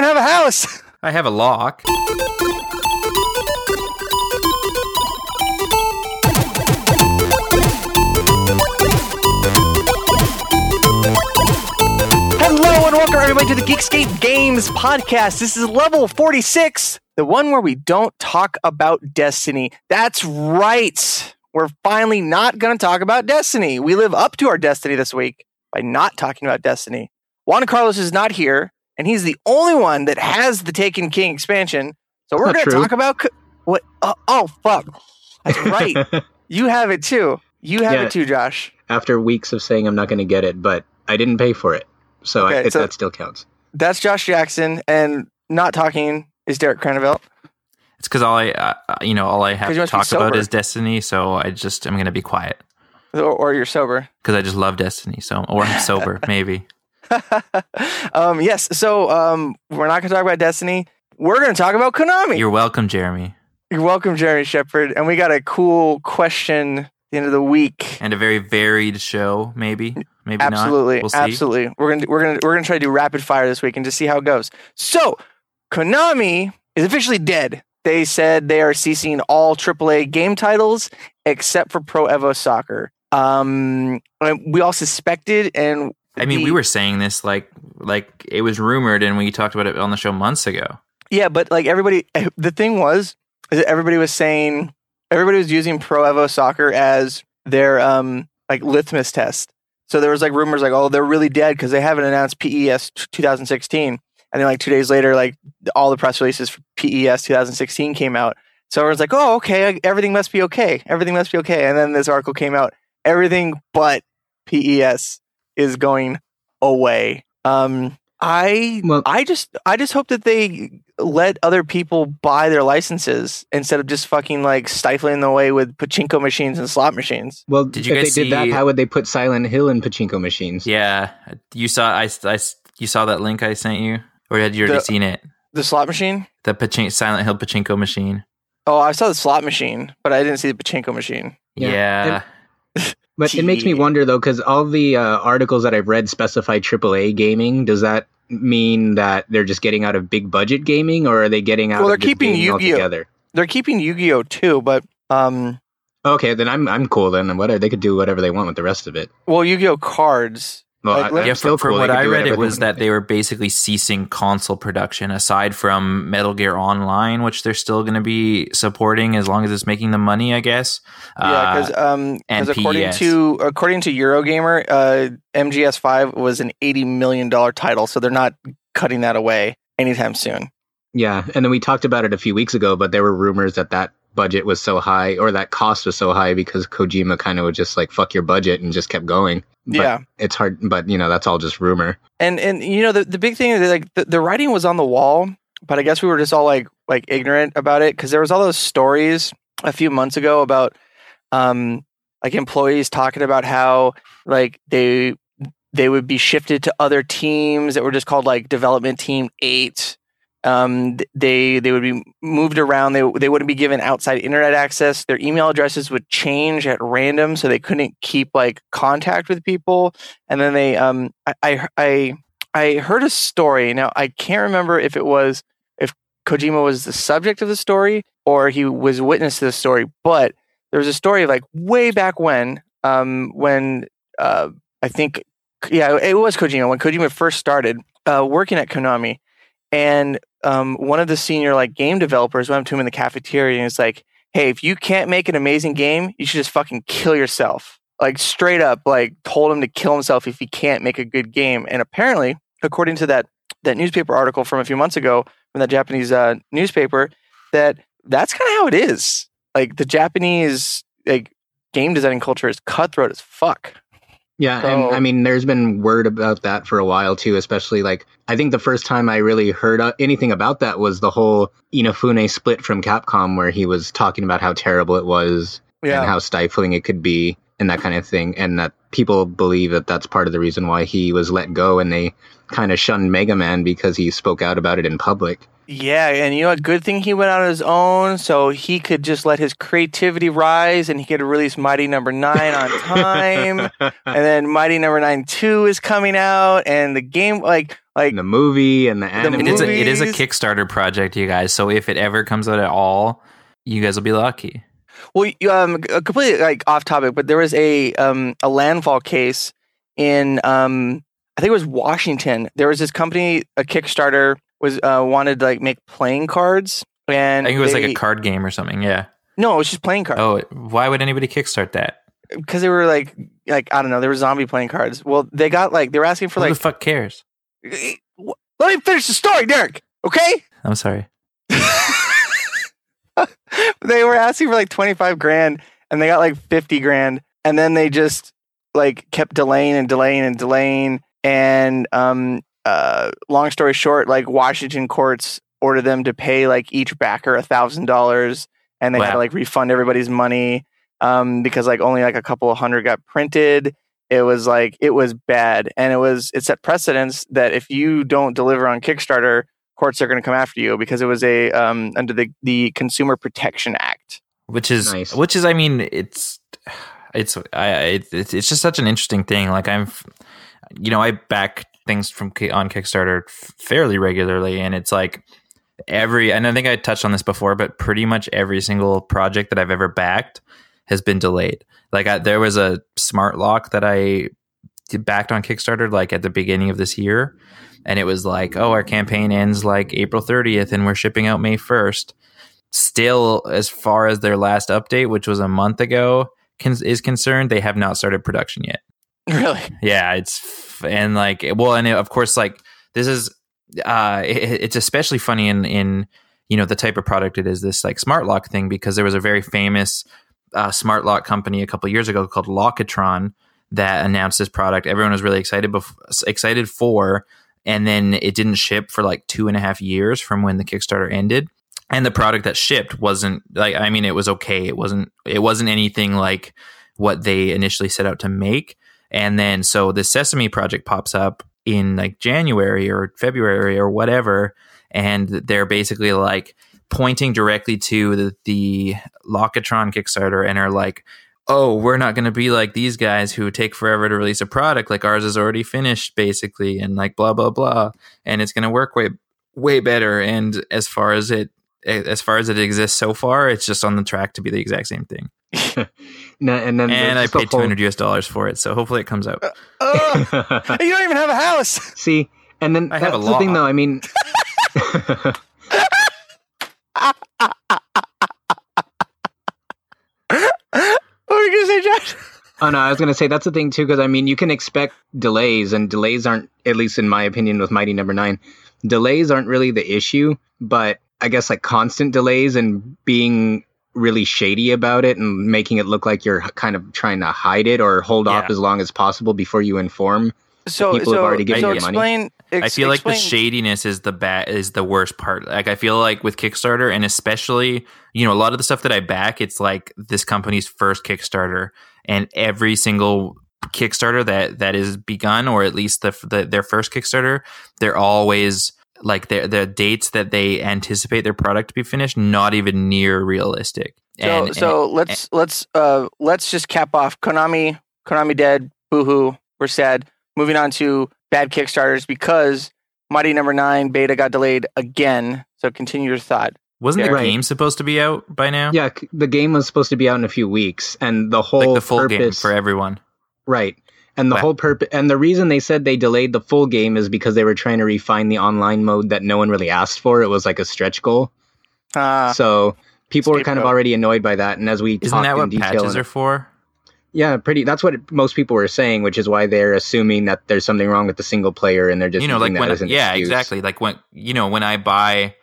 even have a house. I have a lock. Hello and welcome everybody to the Geekscape Games podcast. This is level 46, the one where we don't talk about Destiny. That's right. We're finally not going to talk about Destiny. We live up to our destiny this week by not talking about Destiny. Juan Carlos is not here, and he's the only one that has the Taken King expansion. So we're going to talk about co- what? Oh, oh, fuck. That's right. you have it too. You have Yeah. it too, Josh. After weeks of saying I'm not going to get it, but I didn't pay for it, so, I, Okay, it, so- that still counts. That's Josh Jackson, and not talking is Derek Craneville. It's because all I, uh, uh, you know, all I have to talk about is Destiny. So I just, I'm gonna be quiet or, or you're sober. because I just love Destiny. So, or I'm sober, maybe. um, yes. So um, we're not going to talk about Destiny. We're going to talk about Konami. You're, welcome, Jeremy. You're welcome, Jeremy, Shepard. And we got a cool question at the end of the week. and a very varied show. Maybe, maybe absolutely, not. We'll see. absolutely. We're gonna we're gonna we're gonna try to do rapid fire this week and just see how it goes. So, Konami is officially dead. They said they are ceasing all AAA game titles except for Pro Evo Soccer. Um, we all suspected, and I mean, the- we were saying this like, like it was rumored, and we talked about it on the show months ago. Yeah, but like everybody, the thing was, is that everybody was saying, everybody was using Pro Evo Soccer as their um like litmus test. So there was like rumors like, oh, they're really dead because they haven't announced PES 2016, and then like two days later, like all the press releases for PES 2016 came out. So everyone's like, oh, okay, everything must be okay, everything must be okay. And then this article came out, everything but PES is going away. Um, I Well, I just I just hope that they let other people buy their licenses instead of just fucking like stifling the way with pachinko machines and slot machines. well, Did you if guys they did that, how would they put Silent Hill in pachinko machines? Yeah, you saw, I, I, you saw that link I sent you, or had you already The- seen it? The slot machine? The Pachin- Silent Hill pachinko machine. Oh, I saw the slot machine, but I didn't see the pachinko machine. Yeah, Yeah, But it makes me wonder though, because all the uh, articles that I've read specify AAA gaming. Does that mean that they're just getting out of big budget gaming, or are they getting out Well, of they're keeping Yu-Gi-Oh! altogether? They're keeping Yu-Gi-Oh too, but um Okay, then I'm I'm cool then. Whatever they could do whatever they want with the rest of it. well Yu-Gi-Oh cards. Well, Like, I, let- I'm yeah. still From, from what I read, it was that they were basically ceasing console production aside from Metal Gear Online, which they're still going to be supporting as long as it's making them money, I guess. Yeah, Uh, because um, and 'cause according PES. to according to Eurogamer, uh, MGS Five was an eighty million dollar title, so they're not cutting that away anytime soon. Yeah, and then we talked about it a few weeks ago, but there were rumors that that budget was so high or that cost was so high because Kojima kind of would just like fuck your budget and just kept going. But yeah, it's hard, but you know that's all just rumor. and and you know the the big thing is like the, the writing was on the wall, but I guess we were just all like like ignorant about it because there was all those stories a few months ago about um like employees talking about how like they they would be shifted to other teams that were just called like development team 8 um they they would be moved around. They they wouldn't be given outside internet access. Their email addresses would change at random so they couldn't keep like contact with people. And then they um I I I, heard a story. Now I can't remember if it was if Kojima was the subject of the story or he was witness to the story but there was a story like way back when um when uh I think yeah it was Kojima when Kojima first started uh working at Konami. And um one of the senior like game developers went up to him in the cafeteria and was like hey if you can't make an amazing game you should just fucking kill yourself. Like straight up like told him to kill himself if he can't make a good game. And apparently according to that that newspaper article from a few months ago from that Japanese uh, newspaper that that's kind of how it is. Like the Japanese like game designing culture is cutthroat as fuck Yeah, So- and I mean, there's been word about that for a while too. Especially like, I think the first time I really heard uh, anything about that was the whole Inafune split from Capcom, where he was talking about how terrible it was yeah and how stifling it could be and that kind of thing and that people believe that that's part of the reason why he was let go and they kind of shunned mega man because he spoke out about it in public Yeah, and you know, a good thing he went out on his own, so he could just let his creativity rise, and he could release Mighty Number Nine on time, and then Mighty Number Nine Two is coming out, and the game, like, like And the movie and the anime. It's a, it is a Kickstarter project, you guys. So if it ever comes out at all, you guys will be lucky. Well, um, uh, completely like off topic, but there was a um a landfall case in um I think it was Washington. There was this company, a Kickstarter was uh wanted to like make playing cards, and I think it was like a card game or something. Yeah. no, it was just playing cards Oh, why would anybody kickstart that? because they were like like I don't know, they were zombie playing cards. Well, they got like they were asking for Who like the fuck cares? let me finish the story, Derek. Okay, I'm sorry. they were asking for like 25 grand and they got like 50 grand and then they just like kept delaying and delaying and delaying and um uh long story short like washington courts ordered them to pay like each backer a thousand dollars and they had Wow. to like refund everybody's money um because like only like a couple of hundred got printed it was like it was bad and it was it set precedence that if you don't deliver on kickstarter courts are going to come after you because it was a um under the the consumer protection act which is Nice. which is i mean it's it's i it, it's it's just such an interesting thing like i'm you know i back things from on kickstarter fairly regularly and it's like every and i think i touched on this before but pretty much every single project that i've ever backed has been delayed. Like I, there was a smart lock that i backed on kickstarter like at the beginning of this year and it was like oh our campaign ends like april 30th and we're shipping out may 1st still as far as their last update which was a month ago con- is concerned they have not started production yet. Really? Yeah it's and like well and of course like this is uh it, it's especially funny in in you know the type of product it is this like smart lock thing because there was a very famous uh, smart lock company a couple years ago called Lockitron that announced this product. Everyone was really excited bef- excited for and then it didn't ship for like two and a half years from when the kickstarter ended. And the product that shipped wasn't like i mean it was okay. It wasn't it wasn't anything like what they initially set out to make and then so the sesame project pops up in like january or february or whatever and they're basically like pointing directly to the, the Lockitron kickstarter and are like oh we're not going to be like these guys who take forever to release a product like ours is already finished basically and like blah blah blah and it's going to work way way better. And as far as it as far as it exists so far it's just on the track to be the exact same thing No, and then and i paid 200 us dollars for it so hopefully it comes out. Uh, uh, Ugh, you don't even have a house. See, and then I that's have a the thing, though. I mean, what were you gonna say josh? Oh no, I was gonna say that's the thing too, because I mean, you can expect delays, and delays aren't, at least in my opinion, with Mighty Number Nine, delays aren't really the issue, but I guess like constant delays and being really shady about it and making it look like you're kind of trying to hide it or hold off as long as possible before you inform. so people have already given so you money. explain I ex- feel like the shadiness is the bad is the worst part. Like I feel like with Kickstarter and especially, you know, a lot of the stuff that I back, it's like this company's first Kickstarter and every single Kickstarter that that is begun or at least the, the their first Kickstarter, they're always like the the dates that they anticipate their product to be finished not even near realistic. so And- so let's let's uh let's just cap off konami konami dead boohoo we're sad moving on to bad kickstarters because mighty number nine beta got delayed again so continue your thought wasn't the game supposed to be out by now? Yeah, the game was supposed to be out in a few weeks, and the whole like the full purpose, game for everyone. Right. And the Wow. whole purpose, and the reason they said they delayed the full game is because they were trying to refine the online mode that no one really asked for. It was like a stretch goal. uh so people were kind of already annoyed by that. And as we Isn't talked that in what detail, patches are for? yeah, pretty. That's what most people were saying, which is why they're assuming that there's something wrong with the single player, and they're just you know like that when as an yeah excuse. exactly like when you know when i buy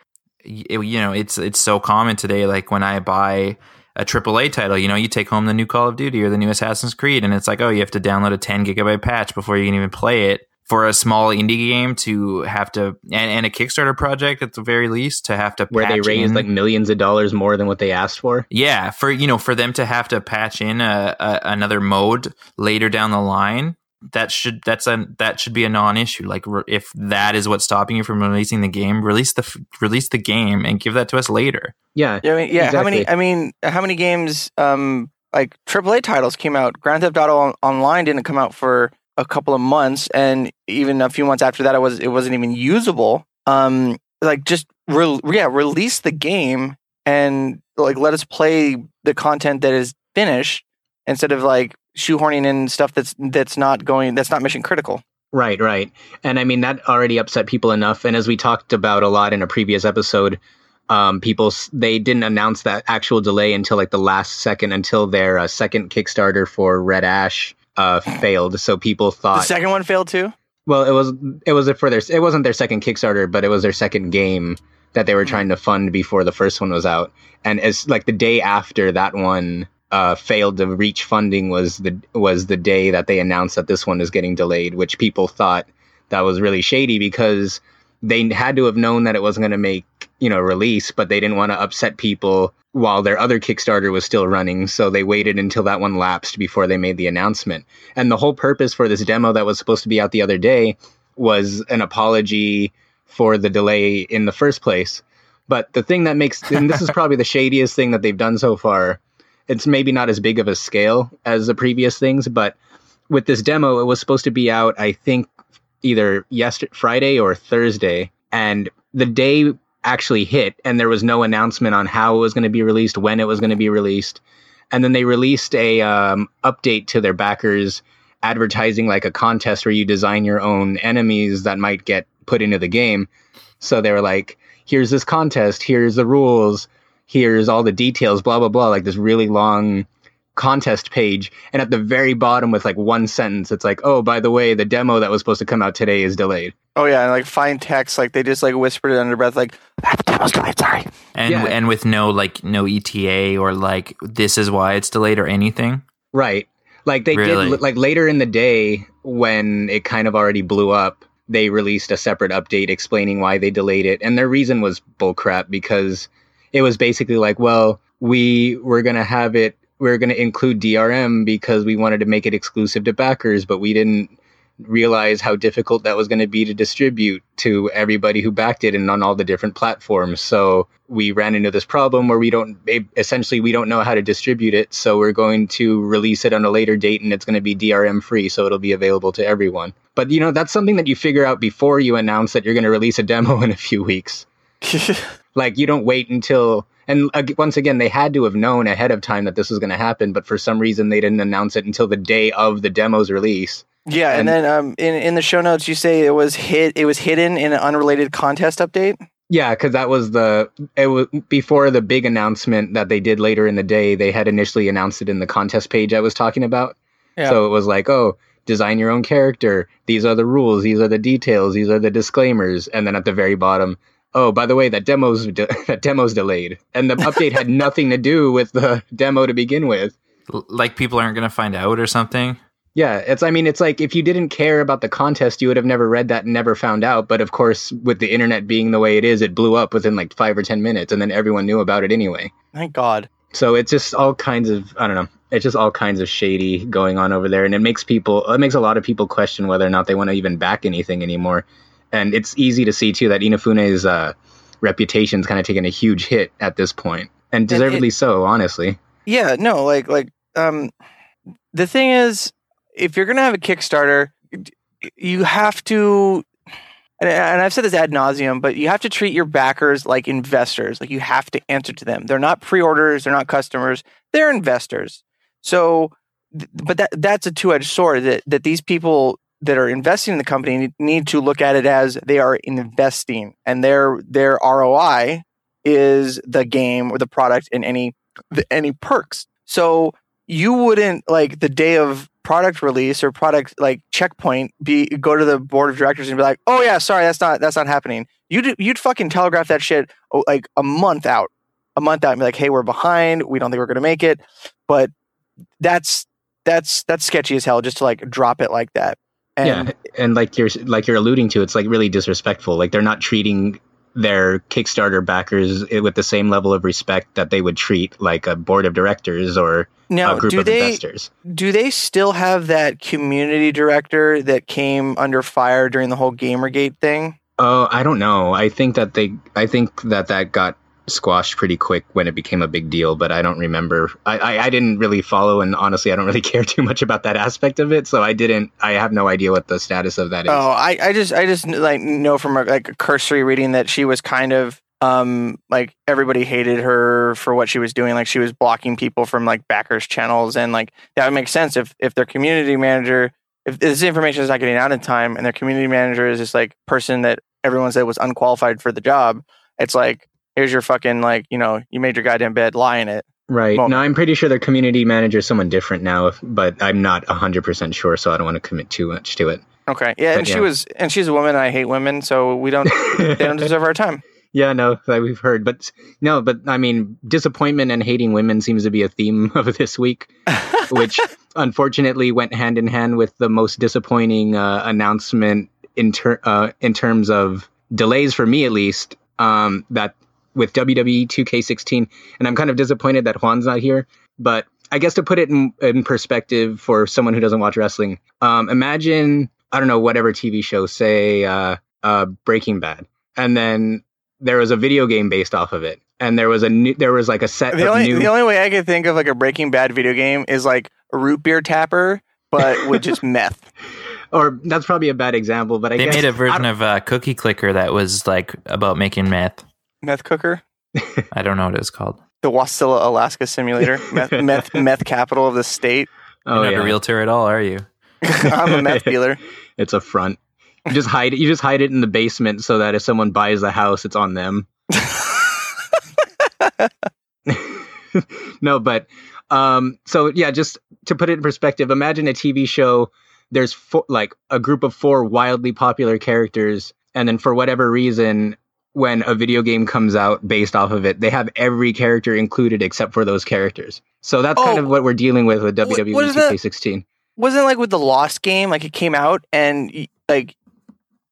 y- you know it's it's so common today like when i buy a AAA title, you know, you take home the new Call of Duty or the new Assassin's Creed, and it's like, oh, you have to download a 10 gigabyte patch before you can even play it. For a small indie game to have to, and, and a Kickstarter project at the very least, to have to Where they raised in- like millions of dollars more than what they asked for. yeah, for you know, for them to have to patch in a, a another mode later down the line, that should that's a that should be a non-issue. Like re- if that is what's stopping you from releasing the game, release the f- release the game and give that to us later. Yeah, Yeah, I mean, yeah. How many? I mean, how many games? Um, like AAA titles came out. Grand Theft Auto on- Online didn't come out for a couple of months, and even a few months after that, it was it wasn't even usable. Um, like just re- yeah, release the game and like let us play the content that is finished instead of like shoehorning in stuff that's that's not going that's not mission critical. Right, right. And I mean, that already upset people enough. And as we talked about a lot in a previous episode, um, people, they didn't announce that actual delay until like the last second, until their uh, second Kickstarter for Red Ash uh, failed. So people thought The second one failed too. well, it was, it was for their, it wasn't their second Kickstarter, but it was their second game that they were trying to fund before the first one was out. And as like the day after that one, uh, failed to reach funding was the was the day that they announced that this one is getting delayed, which people thought that was really shady because they had to have known that it wasn't going to make you know release, but they didn't want to upset people while their other Kickstarter was still running, so they waited until that one lapsed before they made the announcement. And the whole purpose for this demo that was supposed to be out the other day was an apology for the delay in the first place. But the thing that makes, and this is probably the shadiest thing that they've done so far, it's maybe not as big of a scale as the previous things, but with this demo, it was supposed to be out, I think, either yesterday, Friday or Thursday, and the day actually hit, and there was no announcement on how it was going to be released, when it was going to be released, and then they released a um, update to their backers, advertising like a contest where you design your own enemies that might get put into the game. So they were like, "Here's this contest. Here's the rules." Here's all the details, blah blah blah, like this really long contest page, and at the very bottom with like one sentence, it's like, oh, by the way, the demo that was supposed to come out today is delayed. Oh yeah, and like fine text, like they just like whispered it under breath, like ah, the demo's delayed. Sorry. And Yeah. and with no like no ETA or like this is why it's delayed or anything. Right. Like they Really? did like later in the day when it kind of already blew up, they released a separate update explaining why they delayed it. And their reason was bullcrap because it was basically like, well, we were going to have it we are going to include DRM because we wanted to make it exclusive to backers, but we didn't realize how difficult that was going to be to distribute to everybody who backed it and on all the different platforms. So we ran into this problem where we don't essentially we don't know how to distribute it. So we're going to release it on a later date and it's going to be DRM free, so it'll be available to everyone. But you know that's something that you figure out before you announce that you're going to release a demo in a few weeks. Like you don't wait until and once again they had to have known ahead of time that this was going to happen, but for some reason they didn't announce it until the day of the demo's release. yeah, and, And- then um, in in the show notes you say it was hit, it was hidden in an unrelated contest update. Yeah, because that was the it was before the big announcement that they did later in the day. They had initially announced it in the contest page I was talking about. Yeah. So it was like, oh, design your own character. These are the rules. These are the details. These are the disclaimers. And then at the very bottom, oh, by the way, that demo's de- that demo's delayed, and the update had nothing to do with the demo to begin with. L- like people aren't going to find out or something. Yeah, it's. I mean, it's like if you didn't care about the contest, you would have never read that and never found out. But of course, with the internet being the way it is, it blew up within like five or ten minutes, and then everyone knew about it anyway. Thank God. So it's just all kinds of I don't know. It's just all kinds of shady going on over there, and it makes people. It makes a lot of people question whether or not they want to even back anything anymore. And it's easy to see too that Inafune's uh, reputation's kind of taken a huge hit at this point, and it- deservedly so, honestly. Yeah, no, like like um the thing is if you're going to have a Kickstarter, you have to and, and I've said this ad nauseum, but you have to treat your backers like investors. Like you have to answer to them. They're not pre-orders, they're not customers, they're investors. So but that that's a two-edged sword that that these people that are investing in the company need- to look at it as they are investing and their their ROI is the game or the product and any the, any perks. So you wouldn't like the day of product release or product like checkpoint be go to the board of directors and be like, "Oh yeah, sorry, that's not that's not happening." You'd you'd fucking telegraph that shit oh, like a month out, a month out, and be like, "Hey, we're behind. We don't think we're gonna make it." But that's that's that's sketchy as hell just to like drop it like that. And yeah, and like you're like you're alluding to, it's like really disrespectful. Like they're not treating their Kickstarter backers with the same level of respect that they would treat like a board of directors or Now, a group do of they investors. do they still have that community director that came under fire during the whole GamerGate thing? Oh, I don't know. I think that they, I think that that got squashed pretty quick when it became a big deal, but I don't remember. I, I, I didn't really follow, and honestly, I don't really care too much about that aspect of it. So I didn't. I have no idea what the status of that is. Oh, I, I just I just like know from a, like a cursory reading that she was kind of um like everybody hated her for what she was doing like she was blocking people from like backers channels and like that would make sense if if their community manager if this information is not getting out in time and their community manager is just like person that everyone said was unqualified for the job it's like here's your fucking like you know you made your goddamn bed lie in it Right. Well- no, I'm pretty sure their community manager is someone different now, if- but I'm not 100% sure, so I don't want to commit too much to it. okay yeah and But she was and she's a woman i hate women so we don't they don't deserve our time yeah, no, that we've heard. But no, but I mean, disappointment and hating women seems to be a theme of this week, which unfortunately went hand in hand with the most disappointing uh, announcement in, ter- uh, in terms of delays for me, at least, um, that with WWE 2K16. And I'm kind of disappointed that Juan's not here. But I guess to put it in, in perspective for someone who doesn't watch wrestling, um, imagine, I don't know, whatever TV show, say uh, uh, Breaking Bad. And then there was a video game based off of it. And there was a new, there was like a set The of only new. the only way I could think of like a Breaking Bad video game is like root beer tapper, but with just meth. or that's probably a bad example, but I They guess made a version of uh, Cookie Clicker that was like about making meth. Meth cooker, I don't know what it's called. the Wasilla, Alaska simulator, meth, meth, meth capital of the state. oh, You're not yeah. a realtor at all, are you? I'm a meth dealer. it's a front. You just hide it. You just hide it in the basement so that if someone buys the house, it's on them. no, but um, so yeah, just to put it in perspective, imagine a TV show. There's four, like a group of four wildly popular characters, and then for whatever reason, when a video game comes out based off of it, they have every character included except for those characters. So that's kind Oh. of what we're dealing with with WWE what is that? 2K16. Wasn't like with the Lost game, like it came out and like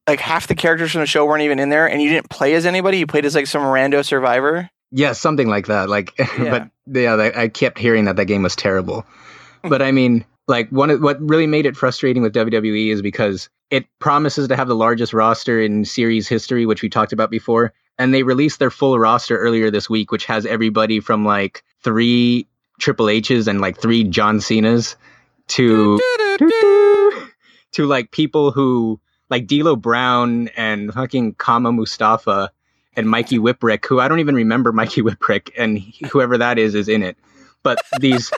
like half the characters from the show weren't even in there, and you didn't play as anybody. You played as like some rando survivor. Yeah, something like that. Like, Yeah. but yeah, I kept hearing that that game was terrible. but I mean, like one of what really made it frustrating with WWE is because it promises to have the largest roster in series history, which we talked about before, and they released their full roster earlier this week, which has everybody from like three Triple H's and like three John Cena's to to like people who like D'Lo Brown and fucking Kama Mustafa and Mikey Whipwreck, who I don't even remember Mikey Whipwreck, and whoever that is is in it. But these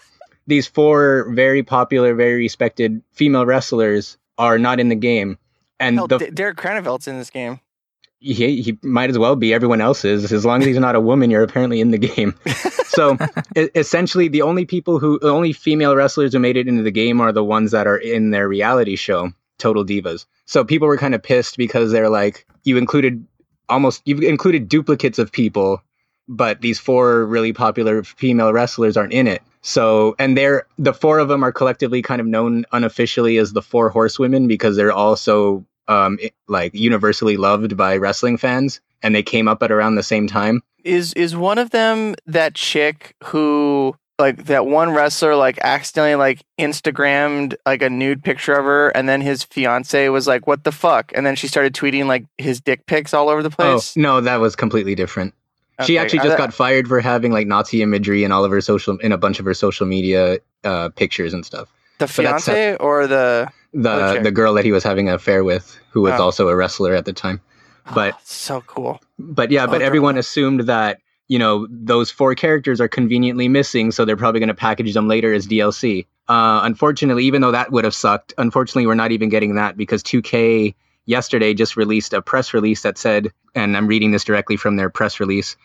these four very popular, very respected female wrestlers are not in the game, and Hell, the, D- Derek Cranvelt's in this game. he, he might as well be. Everyone else is. As long as he's not a woman, you're apparently in the game. so essentially, the only people who, the only female wrestlers who made it into the game are the ones that are in their reality show, Total Divas. So people were kind of pissed because they're like, you included almost, you've included duplicates of people, but these four really popular female wrestlers aren't in it. So, and they're, the four of them are collectively kind of known unofficially as the four horsewomen because they're also um, like universally loved by wrestling fans, and they came up at around the same time. Is is one of them that chick who like that one wrestler like accidentally like Instagrammed like a nude picture of her and then his fiance was like, What the fuck? And then she started tweeting like his dick pics all over the place. Oh no, that was completely different. She Okay, actually just got fired for having like Nazi imagery in all of her social in a bunch of her social media uh, pictures and stuff. the fiance or the The Okay. the girl that he was having an affair with, who was Oh. also a wrestler at the time. But- Oh, so cool. But yeah, but Oh, everyone girl. assumed that you know those four characters are conveniently missing, so they're probably going to package them later as DLC. Uh, unfortunately, even though that would have sucked, unfortunately, we're not even getting that because 2K yesterday just released a press release that said, and I'm reading this directly from their press release.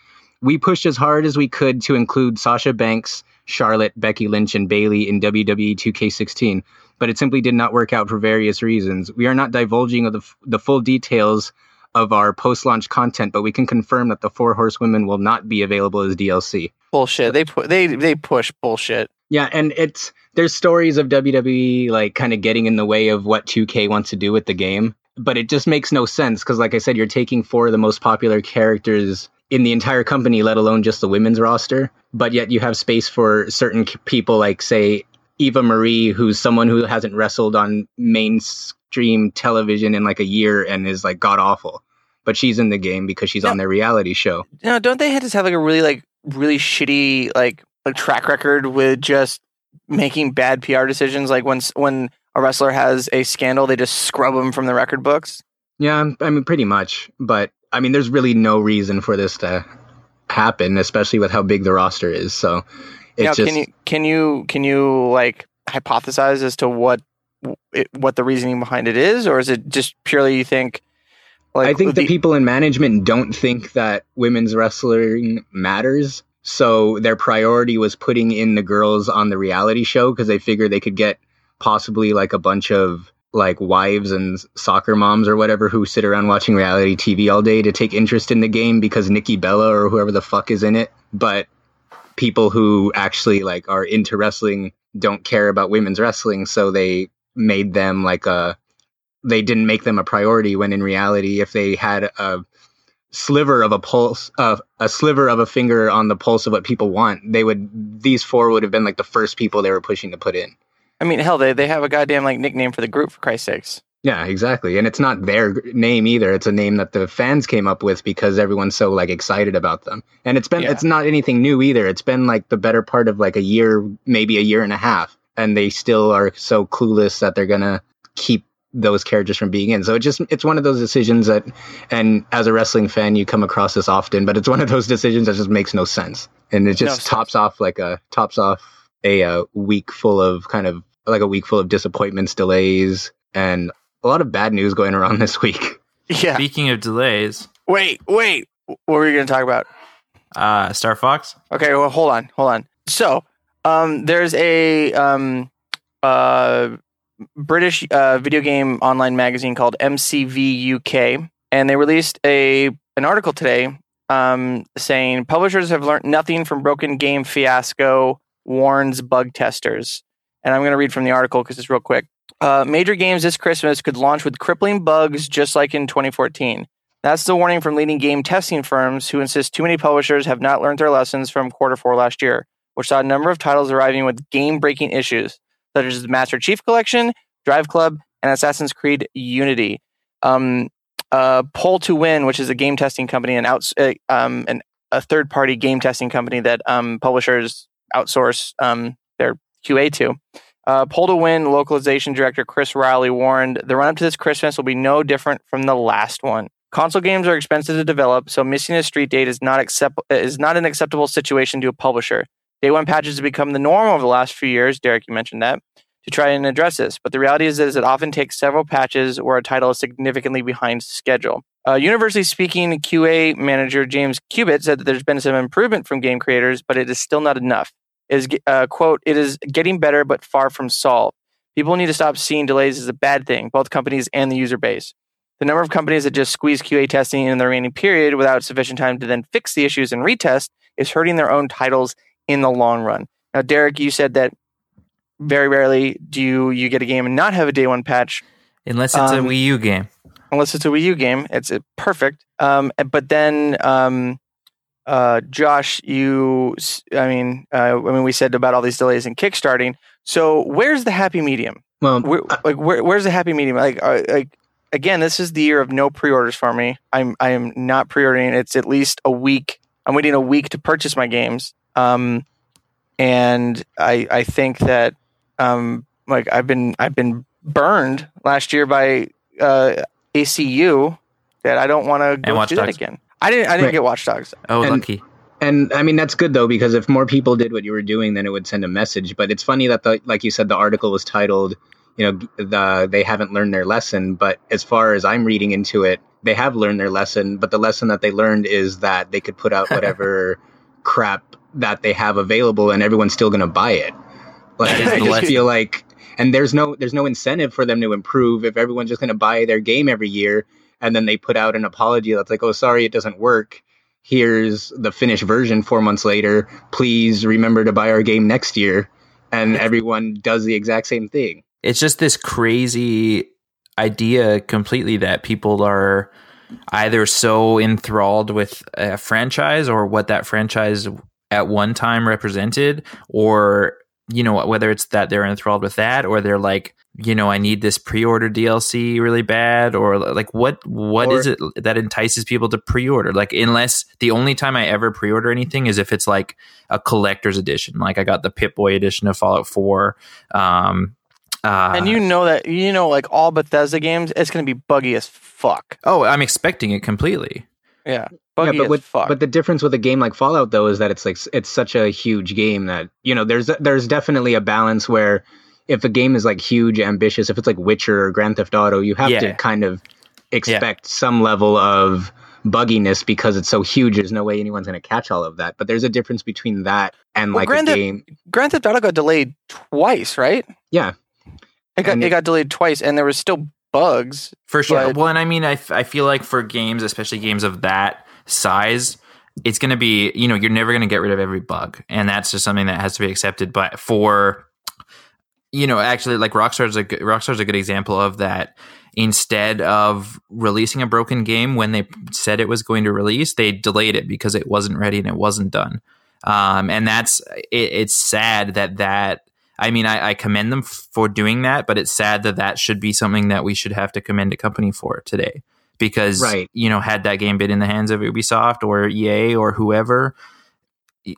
We pushed as hard as we could to include Sasha Banks, Charlotte, Becky Lynch, and Bayley in WWE 2K16, but it simply did not work out for various reasons. We are not divulging the, f- the full details of our post-launch content, but we can confirm that the Four Horsewomen will not be available as DLC. Bullshit. They pu- they they push bullshit. Yeah, and it's there's stories of WWE like kind of getting in the way of what 2K wants to do with the game. but it just makes no sense because, like I said, you're taking four of the most popular characters in the entire company, let alone just the women's roster. But yet you have space for certain people, like say Eva Marie, who's someone who hasn't wrestled on mainstream television in like a year and is like god awful. But she's in the game because she's No. on their reality show. Now, don't they just have like a really like really shitty like like track record with just making bad PR decisions? Like when when a wrestler has a scandal, they just scrub them from the record books. Yeah, I mean, pretty much. But I mean, there's really no reason for this to happen, especially with how big the roster is. So it's now, just can you can you can you like hypothesize as to what it, what the reasoning behind it is, or is it just purely you think? Like I think the the- people in management don't think that women's wrestling matters. So their priority was putting in the girls on the reality show because they figured they could get possibly like a bunch of like wives and soccer moms or whatever who sit around watching reality TV all day to take interest in the game because Nikki Bella or whoever the fuck is in it. But people who actually like are into wrestling don't care about women's wrestling, so they made them like a they didn't make them a priority when in reality if they had a sliver of a pulse of a sliver of a finger on the pulse of what people want they would these four would have been like the first people they were pushing to put in I mean, hell, they they have a goddamn like nickname for the group for Christ's sakes. yeah exactly. And it's not their name either. It's a name that the fans came up with because everyone's so like excited about them. And it's been Yeah. it's not anything new either. It's been like the better part of like a year maybe a year and a half. And they still are so clueless that they're gonna keep those characters from being in. So it just it's one of those decisions that and as a wrestling fan you come across this often but it's one of those decisions that just makes no sense. And it just sense. tops off like a tops off a, uh week full of kind of like a week full of disappointments delays and a lot of bad news going around this week Yeah. Speaking of delays, Wait, wait. What were you going to talk about? uh, Star Fox. Okay, well, hold on, hold on. So, um, there's a um, uh, British uh, video game online magazine called MCV UK, and they released a an article today um, saying publishers have learned nothing from broken game fiasco. Warns bug testers, and I'm going to read from the article because it's real quick. Uh, major games this Christmas could launch with crippling bugs, just like in 2014. That's the warning from leading game testing firms who insist too many publishers have not learned their lessons from quarter four last year, which saw a number of titles arriving with game breaking issues, such as the Master Chief Collection, Drive Club, and Assassin's Creed Unity. Um, uh, Pole To Win, which is a game testing company and outs- uh, um, an, a third party game testing company that um, publishers outsource um, QA to. Uh, Pole To Win localization director Chris Riley warned the run up to this Christmas will be no different from the last one. Console games are expensive to develop, so missing a street date is not accept- is not an acceptable situation to a publisher. Day one patches have become the norm over the last few years. Derek, you mentioned that to try and address this, but the reality is, is it often takes several patches where a title is significantly behind schedule. Uh, universally speaking, QA manager James Cubitt said that there's been some improvement from game creators, but it is still not enough. Is uh, quote, it is getting better, but far from solved. People need to stop seeing delays as a bad thing, both companies and the user base. The number of companies that just squeeze QA testing in the remaining period without sufficient time to then fix the issues and retest is hurting their own titles in the long run. Now, Derek, you said that very rarely do you, you get a game and not have a day one patch Unless it's Um, a Wii U game. unless it's a Wii U game. It's uh, perfect. Um, but then, um, uh, Josh, you, I mean, uh, I mean, we said about all these delays in kickstarting. So where's the happy medium? well Where, like, where, where's the happy medium? Like, uh, like again, this is the year of no pre-orders for me. I'm, I am not pre-ordering. It's at least a week. I'm waiting a week to purchase my games. Um, and I, I think that, um, like I've been, I've been burned last year by uh, ACU that I don't want to go Watch through that again. I didn't, I didn't Right. get Watch Dogs. Oh, and- lucky. And I mean that's good though because if more people did what you were doing, then it would send a message. But it's funny that the like you said, the article was titled, you know, the they haven't learned their lesson. But as far as I'm reading into it, they have learned their lesson. But the lesson that they learned is that they could put out whatever crap that they have available, and everyone's still going to buy it. Like I just lesson. feel like, and there's no there's no incentive for them to improve if everyone's just going to buy their game every year, and then they put out an apology that's like, oh, sorry, it doesn't work here's the finished version four months later. Please remember to buy our game next year. And everyone does the exact same thing. it's just this crazy idea completely that people are either so enthralled with a franchise or what that franchise at one time represented or you know whether it's that they're enthralled with that or they're like you know i need this pre-order dlc really bad or like what what Or- is it that entices people to pre-order like unless the only time i ever pre-order anything is if it's like a collector's edition like i got the Pip-Boy edition of fallout 4 um uh, and you know that you know like all Bethesda games, it's gonna be buggy as fuck. oh i'm expecting it completely Yeah, buggy yeah, but as with, fuck. but the difference with a game like Fallout though is that it's like it's such a huge game that you know there's there's definitely a balance where if a game is like huge, ambitious, if it's like Witcher or Grand Theft Auto, you have Yeah. to kind of expect some level of bugginess because it's so huge. There's no way anyone's going to catch all of that. But there's a difference between that and Well, like Grand a Theft- game. Grand Theft Auto got delayed twice, right? Yeah, It got it it- got delayed twice, and there was still bugs. For sure. But- well, and I mean, I I feel like for games, especially games of that size, it's going to be, you know, you're never going to get rid of every bug. And that's just something that has to be accepted. But for, you know, actually, like Rockstar's a, good- Rockstar's a good example of that. Instead of releasing a broken game when they said it was going to release, they delayed it because it wasn't ready and it wasn't done. Um, and that's, it, it's sad that that, I mean, I, I commend them for doing that, but it's sad that that should be something that we should have to commend a company for today. Because Right. you know, had that game been in the hands of Ubisoft or EA or whoever,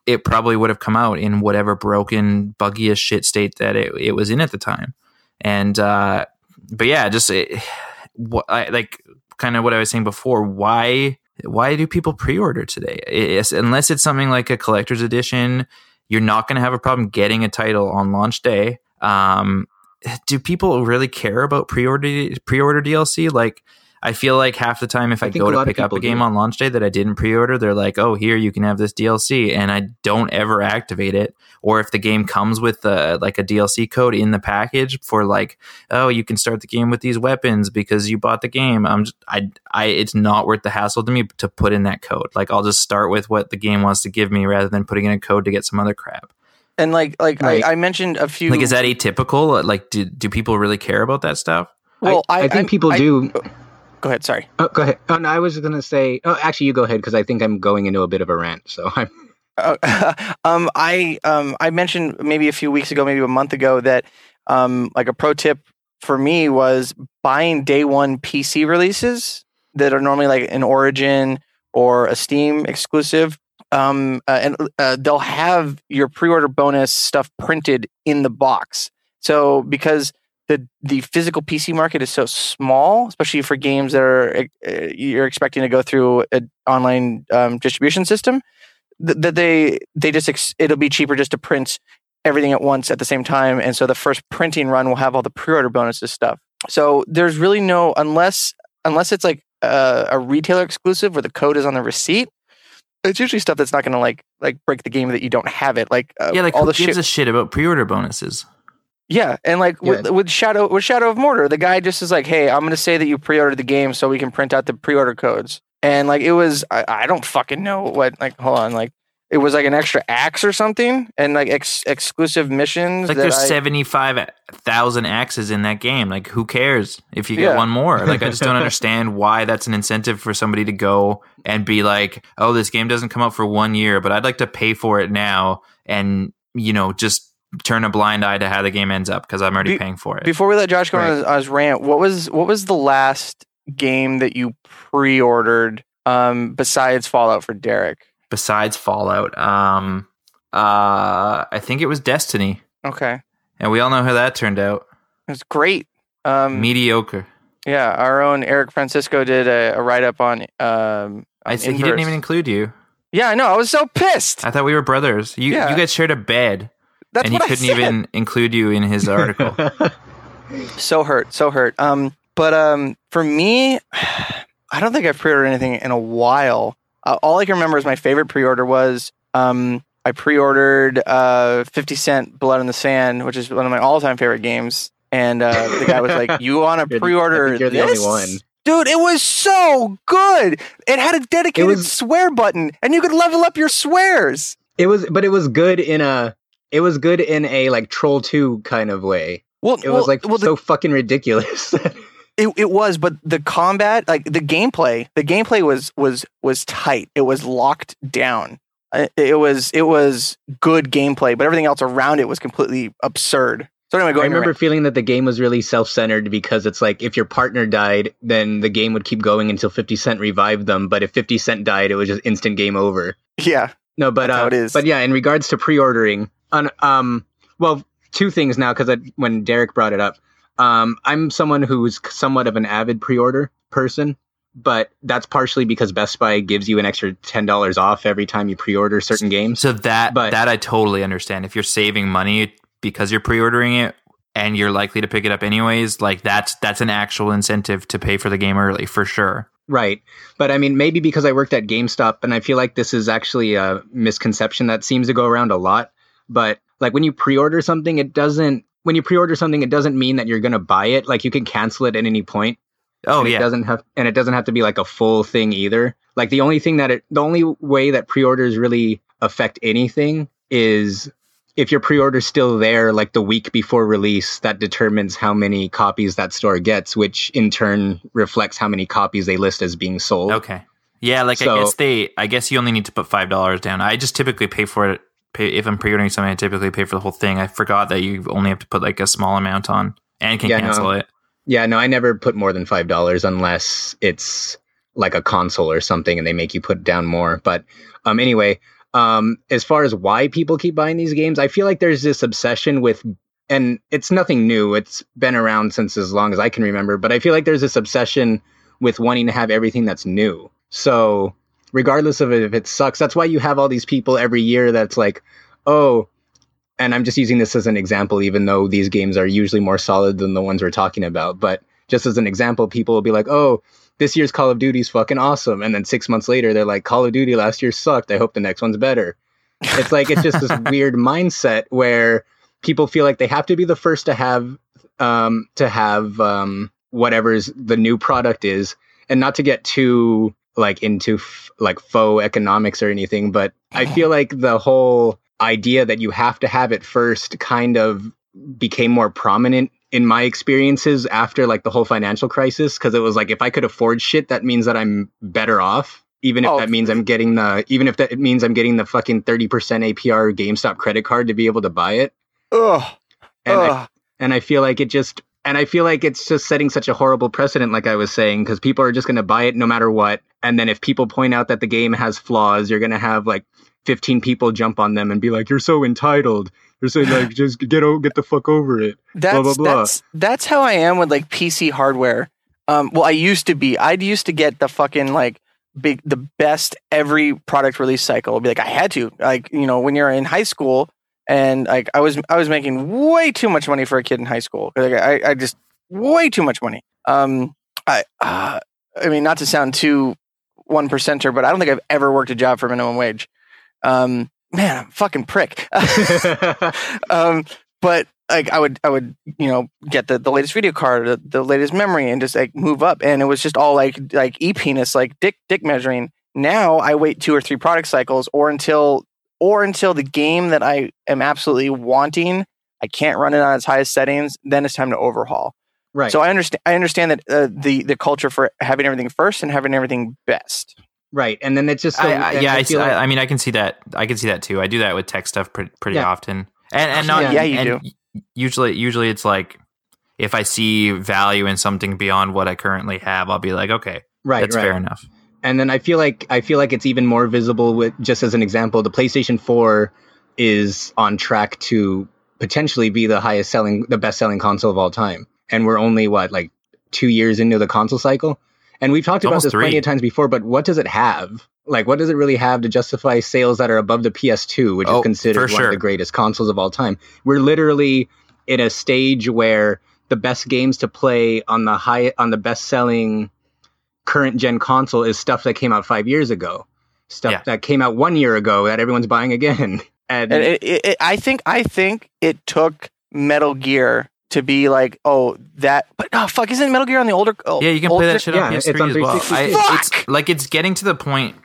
it probably would have come out in whatever broken, buggy as shit state that it, it was in at the time. And uh, but yeah, just it, what I like, kind of what I was saying before. Why why do people pre-order today? It's, unless it's something like a collector's edition, you're not going to have a problem getting a title on launch day. Um, do people really care about pre-order pre-order DLC? Like, I feel like half the time if I, I go to pick up a game do. on launch day that I didn't pre-order, they're like, "Oh, here you can have this DLC," and I don't ever activate it. Or if the game comes with uh, like a DLC code in the package for like, "Oh, you can start the game with these weapons because you bought the game," I'm just, I I it's not worth the hassle to me to put in that code. Like, I'll just start with what the game wants to give me rather than putting in a code to get some other crap. And like like Right. I, I mentioned a few. Like, is that atypical? Like, do do people really care about that stuff? well? I, I think people I- do. Go ahead. Sorry. Oh, go ahead. Oh, no, I was going to say. Oh, actually, you go ahead because I think I'm going into a bit of a rant. So I'm. Uh, um, I um, I mentioned maybe a few weeks ago, maybe a month ago, that um, like a pro tip for me was buying day one PC releases that are normally like an Origin or a Steam exclusive. Um, uh, and uh, they'll have your pre-order bonus stuff printed in the box. So because the the physical PC market is so small, especially for games that are uh, you're expecting to go through an online um, distribution system, th- that they they just ex- it'll be cheaper just to print everything at once at the same time, and so the first printing run will have all the pre-order bonuses stuff. So there's really no unless unless it's like a, a retailer exclusive where the code is on the receipt. It's usually stuff that's not going to like like break the game that you don't have it. Like uh, yeah, like all who the gives shit. a shit about pre-order bonuses? Yeah, and like with, Yeah. with Shadow with Shadow of Mordor, the guy just is like, "Hey, I'm going to say that you pre-ordered the game so we can print out the pre-order codes." And like it was, I, I don't fucking know what. Like, hold on, like it was like an extra axe or something, and like ex- exclusive missions. Like that there's I, seventy-five thousand axes in that game. Like who cares if you get Yeah. one more? Like I just don't understand why that's an incentive for somebody to go and be like, "Oh, this game doesn't come out for one year, but I'd like to pay for it now," and you know just turn a blind eye to how the game ends up because I'm already Be- paying for it. Before we let Josh go on, Right. his, on his rant, what was what was the last game that you pre-ordered um, besides Fallout for Derek? Besides Fallout, um, uh, I think it was Destiny, Okay, and we all know how that turned out. it was great. Um, Mediocre. yeah, our own Eric Francisco did a, a write-up on. Um, I on said he didn't even include you. Yeah, I know. I was so pissed. I thought we were brothers. You Yeah. you guys shared a bed, That's and he what couldn't I said. even include you in his article. so hurt, so hurt. Um, but um, for me, I don't think I've pre-ordered anything in a while. Uh, all I can remember is my favorite pre-order was um, I pre-ordered uh, Fifty Cent Blood in the Sand, which is one of my all-time favorite games. And uh, the guy was like, "You want to You're the- I pre-order think you're the only one. Dude, it was so good. It had a dedicated was- swear button, and you could level up your swears. It was, but it was good in a. It was good in a like Troll Two kind of way. Well, It was like well, the- so fucking ridiculous. It, it was, but the combat, like the gameplay, the gameplay was was was tight. It was locked down. It was it was good gameplay, but everything else around it was completely absurd. So anyway, go I remember feeling that the game was really self-centered because it's like if your partner died, then the game would keep going until 50 Cent revived them, but if 50 Cent died, it was just instant game over. Yeah, No, but uh, it is. but yeah, in regards to pre-ordering, on um, well, two things now because when Derek brought it up, um, I'm someone who's somewhat of an avid pre-order person, but that's partially because Best Buy gives you an extra ten dollars off every time you pre-order certain games. So that But- that I totally understand. If you're saving money because you're pre-ordering it and you're likely to pick it up anyways, like that's that's an actual incentive to pay for the game early for sure. Right. But I mean, maybe because I worked at GameStop and I feel like this is actually a misconception that seems to go around a lot. But like when you pre order something, it doesn't, when you pre order something, it doesn't mean that you're going to buy it. Like you can cancel it at any point. Oh and yeah. It doesn't have, and it doesn't have to be like a full thing either. Like the only thing that it, the only way that pre orders really affect anything is if your pre-order's still there like the week before release that determines how many copies that store gets which in turn reflects how many copies they list as being sold Okay. Yeah, like I guess they I guess you only need to put five dollars down. I just typically pay for it pay if I'm pre ordering something, I typically pay for the whole thing. I forgot that you only have to put like a small amount on and can Yeah, no. cancel it. yeah no i never put more than five dollars unless it's like a console or something and they make you put down more but um anyway um as far as why people keep buying these games i feel like there's this obsession with and it's nothing new it's been around since as long as i can remember but i feel like there's this obsession with wanting to have everything that's new so regardless of if it sucks. That's why you have all these people every year that's like oh and i'm just using this as an example even though these games are usually more solid than the ones we're talking about but just as an example people will be like oh this year's call of duty's fucking awesome. And then six months later they're like call of duty last year sucked. I hope the next one's better. It's like it's just this weird mindset where people feel like they have to be the first to have um to have um whatever's the new product is and not to get too like into f- like faux economics or anything but i feel like the whole idea that you have to have it first kind of became more prominent in my experiences after like the whole financial crisis because it was like if i could afford shit that means that i'm better off even if Oh. that means i'm getting the even if that it means i'm getting the fucking 30% apr gamestop credit card to be able to buy it ugh, and I, ugh. and I feel like it just and I feel like it's just setting such a horrible precedent like I was saying because people are just going to buy it no matter what and then if people point out that the game has flaws you're going to have like 15 people jump on them and be like you're so entitled you're so like just get o- get the fuck over it that's blah, blah. that's that's how I am with like PC hardware. Um, well, I used to be. I used to get the fucking like big, the best every product release cycle. It'd be like I had to, like you know, when you're in high school, and like I was, I was making way too much money for a kid in high school. Like I, I just way too much money. Um, I, uh, I mean, not to sound too one percenter, but I don't think I've ever worked a job for minimum wage. Um, man, I'm fucking prick. um, but like I would, I would, you know, get the, the latest video card, the, the latest memory, and just like move up. And it was just all like like e penis, like dick dick measuring. Now I wait two or three product cycles, or until or until the game that I am absolutely wanting, I can't run it on its highest settings. Then it's time to overhaul. right So I understand. I understand that uh, the the culture for having everything first and having everything best. right and then it's just so, I, I, yeah, I, feel I, like- I mean, I can see that. I can see that too. I do that with tech stuff pretty, pretty Yeah. often, and and not Yeah, you and Usually, usually it's like if I see value in something beyond what I currently have, I'll be like, okay, right that's right fair enough. And then I feel like I feel like it's even more visible with just as an example, the PlayStation 4 is on track to potentially be the highest selling, the best selling console of all time, and we're only what like two years into the console cycle, and we've talked about this plenty of times before. But what does it have? Like, what does it really have to justify sales that are above the PS2, which Oh, is considered for one sure. of the greatest consoles of all time? We're literally in a stage where the best games to play on the high on the best selling current gen console is stuff that came out five years ago, stuff Yeah. that came out one year ago that everyone's buying again. And, And it, it, it, I think I think it took Metal Gear to be like, oh, that. But oh, fuck, isn't Metal Gear on the older? Oh, Yeah, you can older- play that shit on yeah, it's PS3 on as well. 360. I, it's Fuck! like it's getting to the point,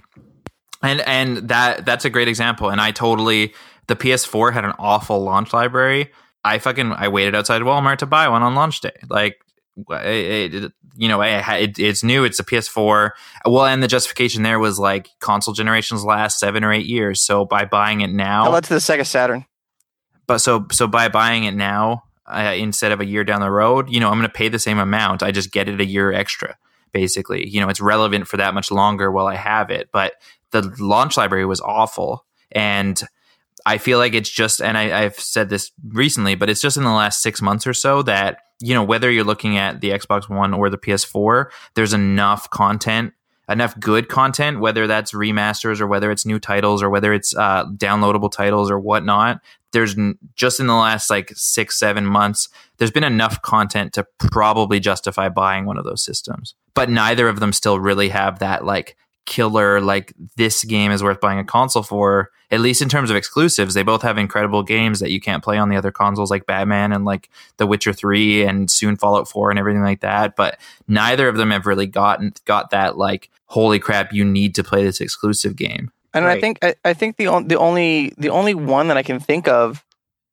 and and that that's a great example. And I totally the PS4 had an awful launch library. I fucking I waited outside Walmart to buy one on launch day. Like it, it, you know, it, it's new. It's a PS4. Well, and the justification there was like console generations last seven or eight years. So by buying it now, oh, that's the Sega Saturn. But so so by buying it now uh, instead of a year down the road, you know, I'm going to pay the same amount. I just get it a year extra. Basically, you know, it's relevant for that much longer while I have it. But the launch library was awful, and I feel like it's just, and I, I've said this recently, but it's just in the last six months or so that you know whether you're looking at the Xbox One or the PS4, there's enough content, enough good content, whether that's remasters or whether it's new titles or whether it's uh, downloadable titles or whatnot. There's n- just in the last like six, seven months, there's been enough content to probably justify buying one of those systems. But neither of them still really have that like killer like this game is worth buying a console for at least in terms of exclusives. They both have incredible games that you can't play on the other consoles like batman and like the witcher 3 and soon fallout 4 and everything like that but neither of them have really gotten got that like holy crap you need to play this exclusive game. And right. i think I, I think the, on, the only the only one that i can think of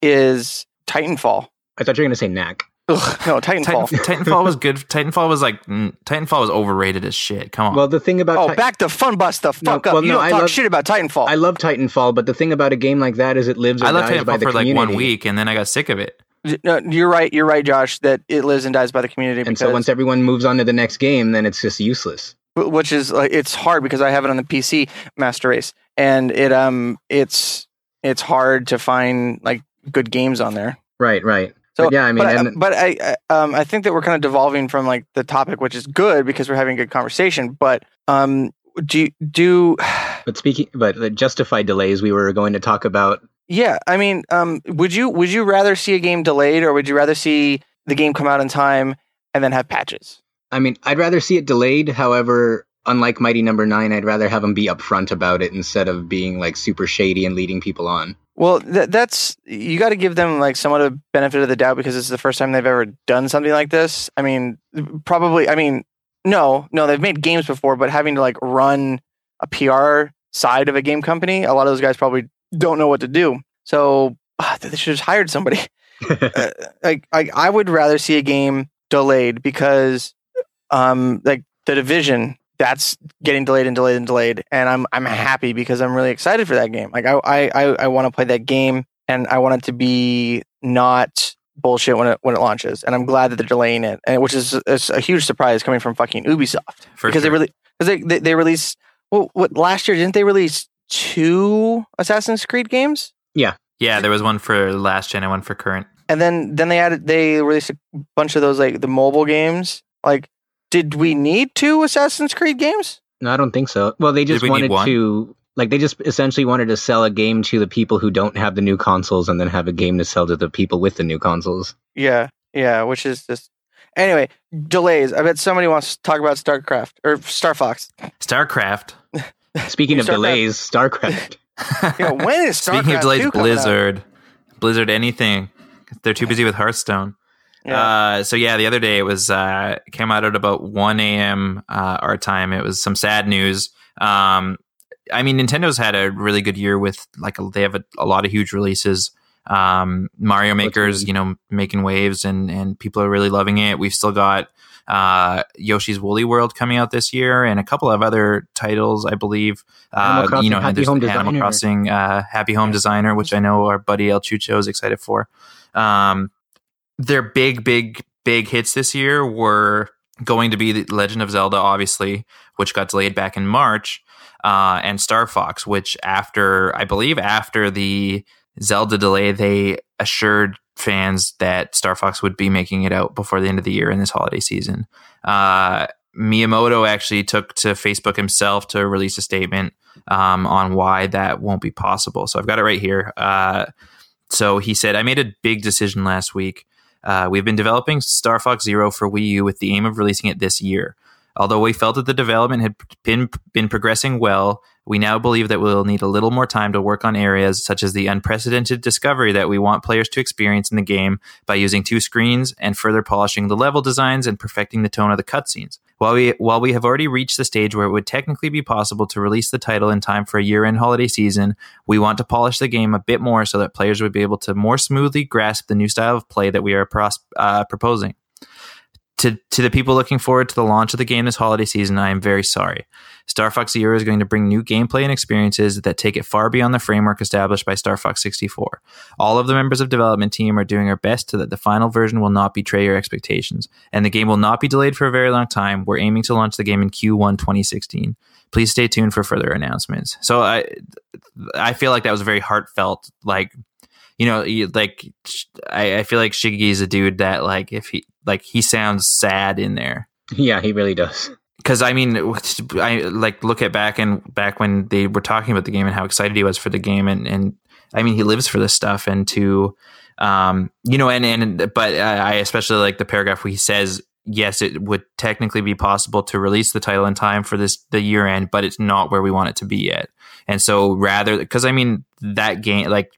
is titanfall. I thought you were going to say knack Ugh, no, Titanfall. Titan, Titanfall was good. Titanfall was like mm, Titanfall was overrated as shit. Come on. Well, the thing about oh, back to fun bust the fuck no, up. Well, you no, don't I talk love, shit about Titanfall. I love Titanfall, but the thing about a game like that is it lives. I love Titanfall for like one week, and then I got sick of it. No, you're right. You're right, Josh. That it lives and dies by the community. And so once everyone moves on to the next game, then it's just useless. Which is like it's hard because I have it on the PC Master Race, and it um it's it's hard to find like good games on there. Right, right. So but yeah, I mean, but, and, but I I, um, I think that we're kind of devolving from like the topic, which is good because we're having a good conversation. But um, do do but speaking but justified delays, we were going to talk about. Yeah, I mean, um, would you would you rather see a game delayed, or would you rather see the game come out in time and then have patches? I mean, I'd rather see it delayed. However, unlike Mighty Number no. Nine, I'd rather have them be upfront about it instead of being like super shady and leading people on. Well, th- that's you got to give them like somewhat of benefit of the doubt because it's the first time they've ever done something like this. I mean, probably. I mean, no, no, they've made games before, but having to like run a PR side of a game company, a lot of those guys probably don't know what to do. So uh, they should have hired somebody. uh, like, I, I would rather see a game delayed because, um, like the division that's getting delayed and delayed and delayed. And I'm I'm mm-hmm. happy because I'm really excited for that game. Like I I I want to play that game and I want it to be not bullshit when it when it launches. And I'm mm-hmm. glad that they're delaying it, and which is, is a huge surprise coming from fucking Ubisoft for because sure. they really because they, they they released well what last year didn't they release two Assassin's Creed games? Yeah, yeah. There was one for last gen and one for current. And then then they added they released a bunch of those like the mobile games like did we need two Assassin's Creed games? No, I don't think so. Well, they just we wanted to like they just essentially wanted to sell a game to the people who don't have the new consoles and then have a game to sell to the people with the new consoles. Yeah. Yeah, which is just Anyway, delays. I bet somebody wants to talk about StarCraft or Star Fox. StarCraft. Speaking of Starcraft. delays, StarCraft. yeah, when is StarCraft Speaking of delays, Blizzard. Blizzard anything. They're too busy with Hearthstone. Yeah. Uh, so yeah, the other day it was uh, came out at about one a.m. Uh, our time. It was some sad news. Um, I mean, Nintendo's had a really good year with like they have a, a lot of huge releases. Um, Mario Maker's, you know, making waves and and people are really loving it. We've still got uh, Yoshi's Woolly World coming out this year, and a couple of other titles, I believe. Uh, you know, Happy Home Animal Designer. Crossing, uh, Happy Home Designer, which I know our buddy El Chucho is excited for. Um, their big, big, big hits this year were going to be the Legend of Zelda, obviously, which got delayed back in March, uh, and Star Fox, which after I believe after the Zelda delay, they assured fans that Star Fox would be making it out before the end of the year in this holiday season. Uh, Miyamoto actually took to Facebook himself to release a statement um, on why that won't be possible. So I've got it right here. Uh, so he said, I made a big decision last week. Uh, we've been developing Star Fox Zero for Wii U with the aim of releasing it this year. Although we felt that the development had been, been progressing well, we now believe that we'll need a little more time to work on areas such as the unprecedented discovery that we want players to experience in the game by using two screens and further polishing the level designs and perfecting the tone of the cutscenes. While we while we have already reached the stage where it would technically be possible to release the title in time for a year-end holiday season, we want to polish the game a bit more so that players would be able to more smoothly grasp the new style of play that we are pros- uh, proposing. To to the people looking forward to the launch of the game this holiday season, I am very sorry. Star Fox Zero is going to bring new gameplay and experiences that take it far beyond the framework established by Star Fox 64. All of the members of development team are doing our best so that the final version will not betray your expectations, and the game will not be delayed for a very long time. We're aiming to launch the game in Q1 2016. Please stay tuned for further announcements. So I I feel like that was very heartfelt like you know, like I, I feel like Shiggy is a dude that like if he like he sounds sad in there. Yeah, he really does. Because I mean, I like look at back and back when they were talking about the game and how excited he was for the game, and and I mean he lives for this stuff, and to um you know, and and but I especially like the paragraph where he says yes, it would technically be possible to release the title in time for this the year end, but it's not where we want it to be yet. And so rather, because I mean that game, like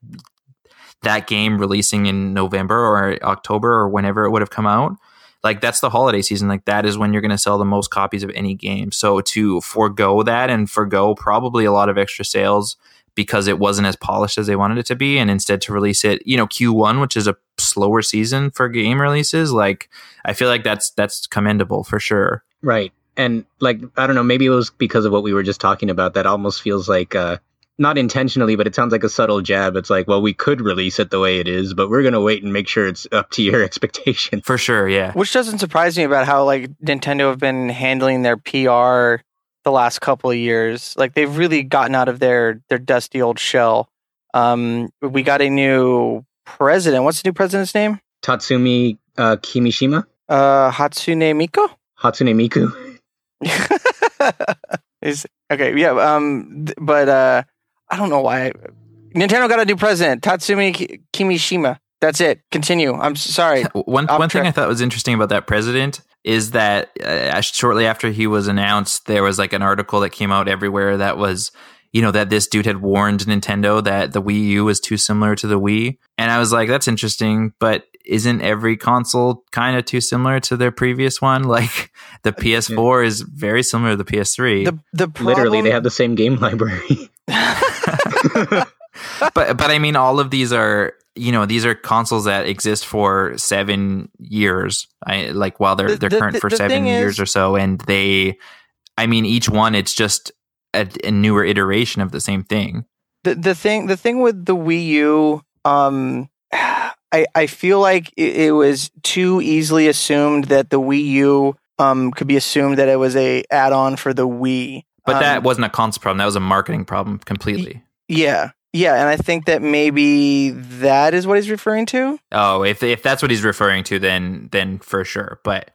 that game releasing in November or October or whenever it would have come out, like that's the holiday season. Like that is when you're going to sell the most copies of any game. So to forego that and forego probably a lot of extra sales because it wasn't as polished as they wanted it to be, and instead to release it, you know, Q1, which is a slower season for game releases, like I feel like that's that's commendable for sure. Right. And like I don't know, maybe it was because of what we were just talking about that almost feels like uh not intentionally, but it sounds like a subtle jab. It's like, well, we could release it the way it is, but we're gonna wait and make sure it's up to your expectations. For sure, yeah. Which doesn't surprise me about how like Nintendo have been handling their PR the last couple of years. Like they've really gotten out of their their dusty old shell. Um, we got a new president. What's the new president's name? Tatsumi uh, Kimishima. Uh, Hatsune Miku. Hatsune Miku. Is okay, yeah. Um, th- but uh, I don't know why. Nintendo got a new president, Tatsumi Kimishima. That's it. Continue. I'm sorry. One Off one thing. I thought was interesting about that president is that uh, shortly after he was announced, there was like an article that came out everywhere that was, you know, that this dude had warned Nintendo that the Wii U was too similar to the Wii, and I was like, that's interesting, but isn't every console kind of too similar to their previous one? Like the PS4 is very similar to the PS3. The the problem, Literally, they have the same game library. but but I mean, all of these are you know these are consoles that exist for seven years. I like while they're The- they're the- current the- for seven years is- or so, and they, I mean, each one it's just a, a newer iteration of the same thing. the the thing the thing with the Wii U, um, I I feel like it, it was too easily assumed that the Wii U um could be assumed that it was a add on for the Wii. But Um, that wasn't a console problem; that was a marketing problem completely. yeah yeah, and I think that maybe that is what he's referring to. Oh, if if that's what he's referring to, then then for sure. But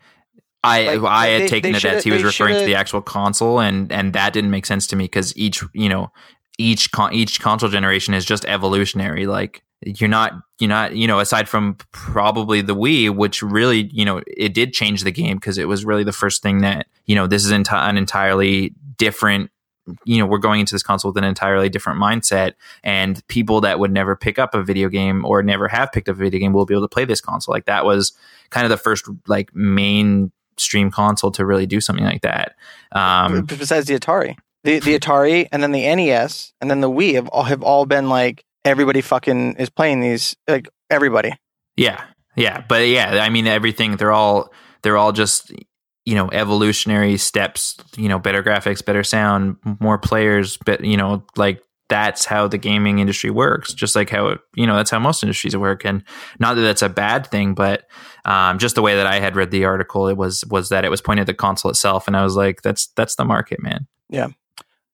I Like, I had they- taken it as he was referring to the actual console, and and that didn't make sense to me because each you know each con- each console generation is just evolutionary. Like you're not you're not you know aside from probably the Wii, which really you know it did change the game because it was really the first thing that you know this is enti- an entirely different you know we're going into this console with an entirely different mindset and people that would never pick up a video game or never have picked up a video game will be able to play this console like that was kind of the first like mainstream console to really do something like that um besides the Atari, the the Atari, and then the NES, and then the Wii have all have all been like everybody fucking is playing these. Like everybody. yeah yeah but yeah i mean everything they're all they're all just you know evolutionary steps you know better graphics better sound more players but you know like that's how the gaming industry works just like how it, you know that's how most industries work and not that that's a bad thing but um, just the way that i had read the article it was was that it was pointed at the console itself and i was like that's that's the market man Yeah.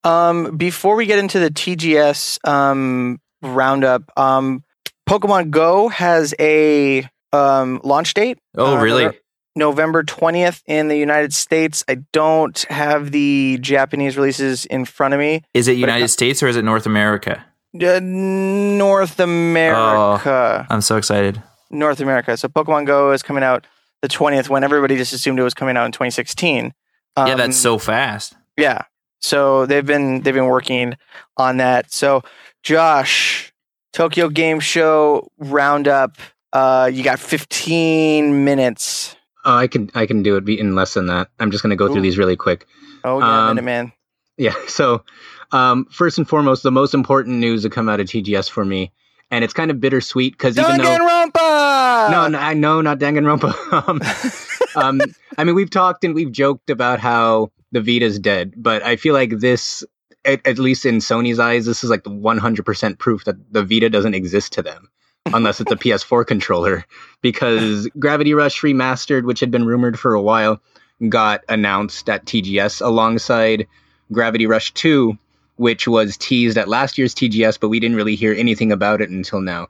Um, before we get into the TGS um, roundup, um, Pokemon Go has a um, launch date. oh Uh, really November- November 20th in the United States. I don't have the Japanese releases in front of me. is it united states or is it north america Uh, North America. i'm so excited North America. So Pokemon Go is coming out the 20th when everybody just assumed it was coming out in 2016. yeah Um, that's so fast Yeah. So they've been they've been working on that. So Josh, Tokyo Game Show roundup. Uh, you got 15 minutes. Oh, I can I can do it in less than that. I'm just going to go Ooh. through these really quick. Oh yeah, Um. Yeah. So, um, first and foremost, the most important news to come out of TGS for me, and it's kind of bittersweet because even though Danganronpa. no, no, I know not Danganronpa. um, um, I mean, we've talked and we've joked about how the Vita's dead, but I feel like this, at, at least in Sony's eyes, this is like the 100% proof that the Vita doesn't exist to them. Unless it's a PS4 controller, because Gravity Rush Remastered, which had been rumored for a while, got announced at TGS alongside Gravity Rush 2, which was teased at last year's TGS, but we didn't really hear anything about it until now.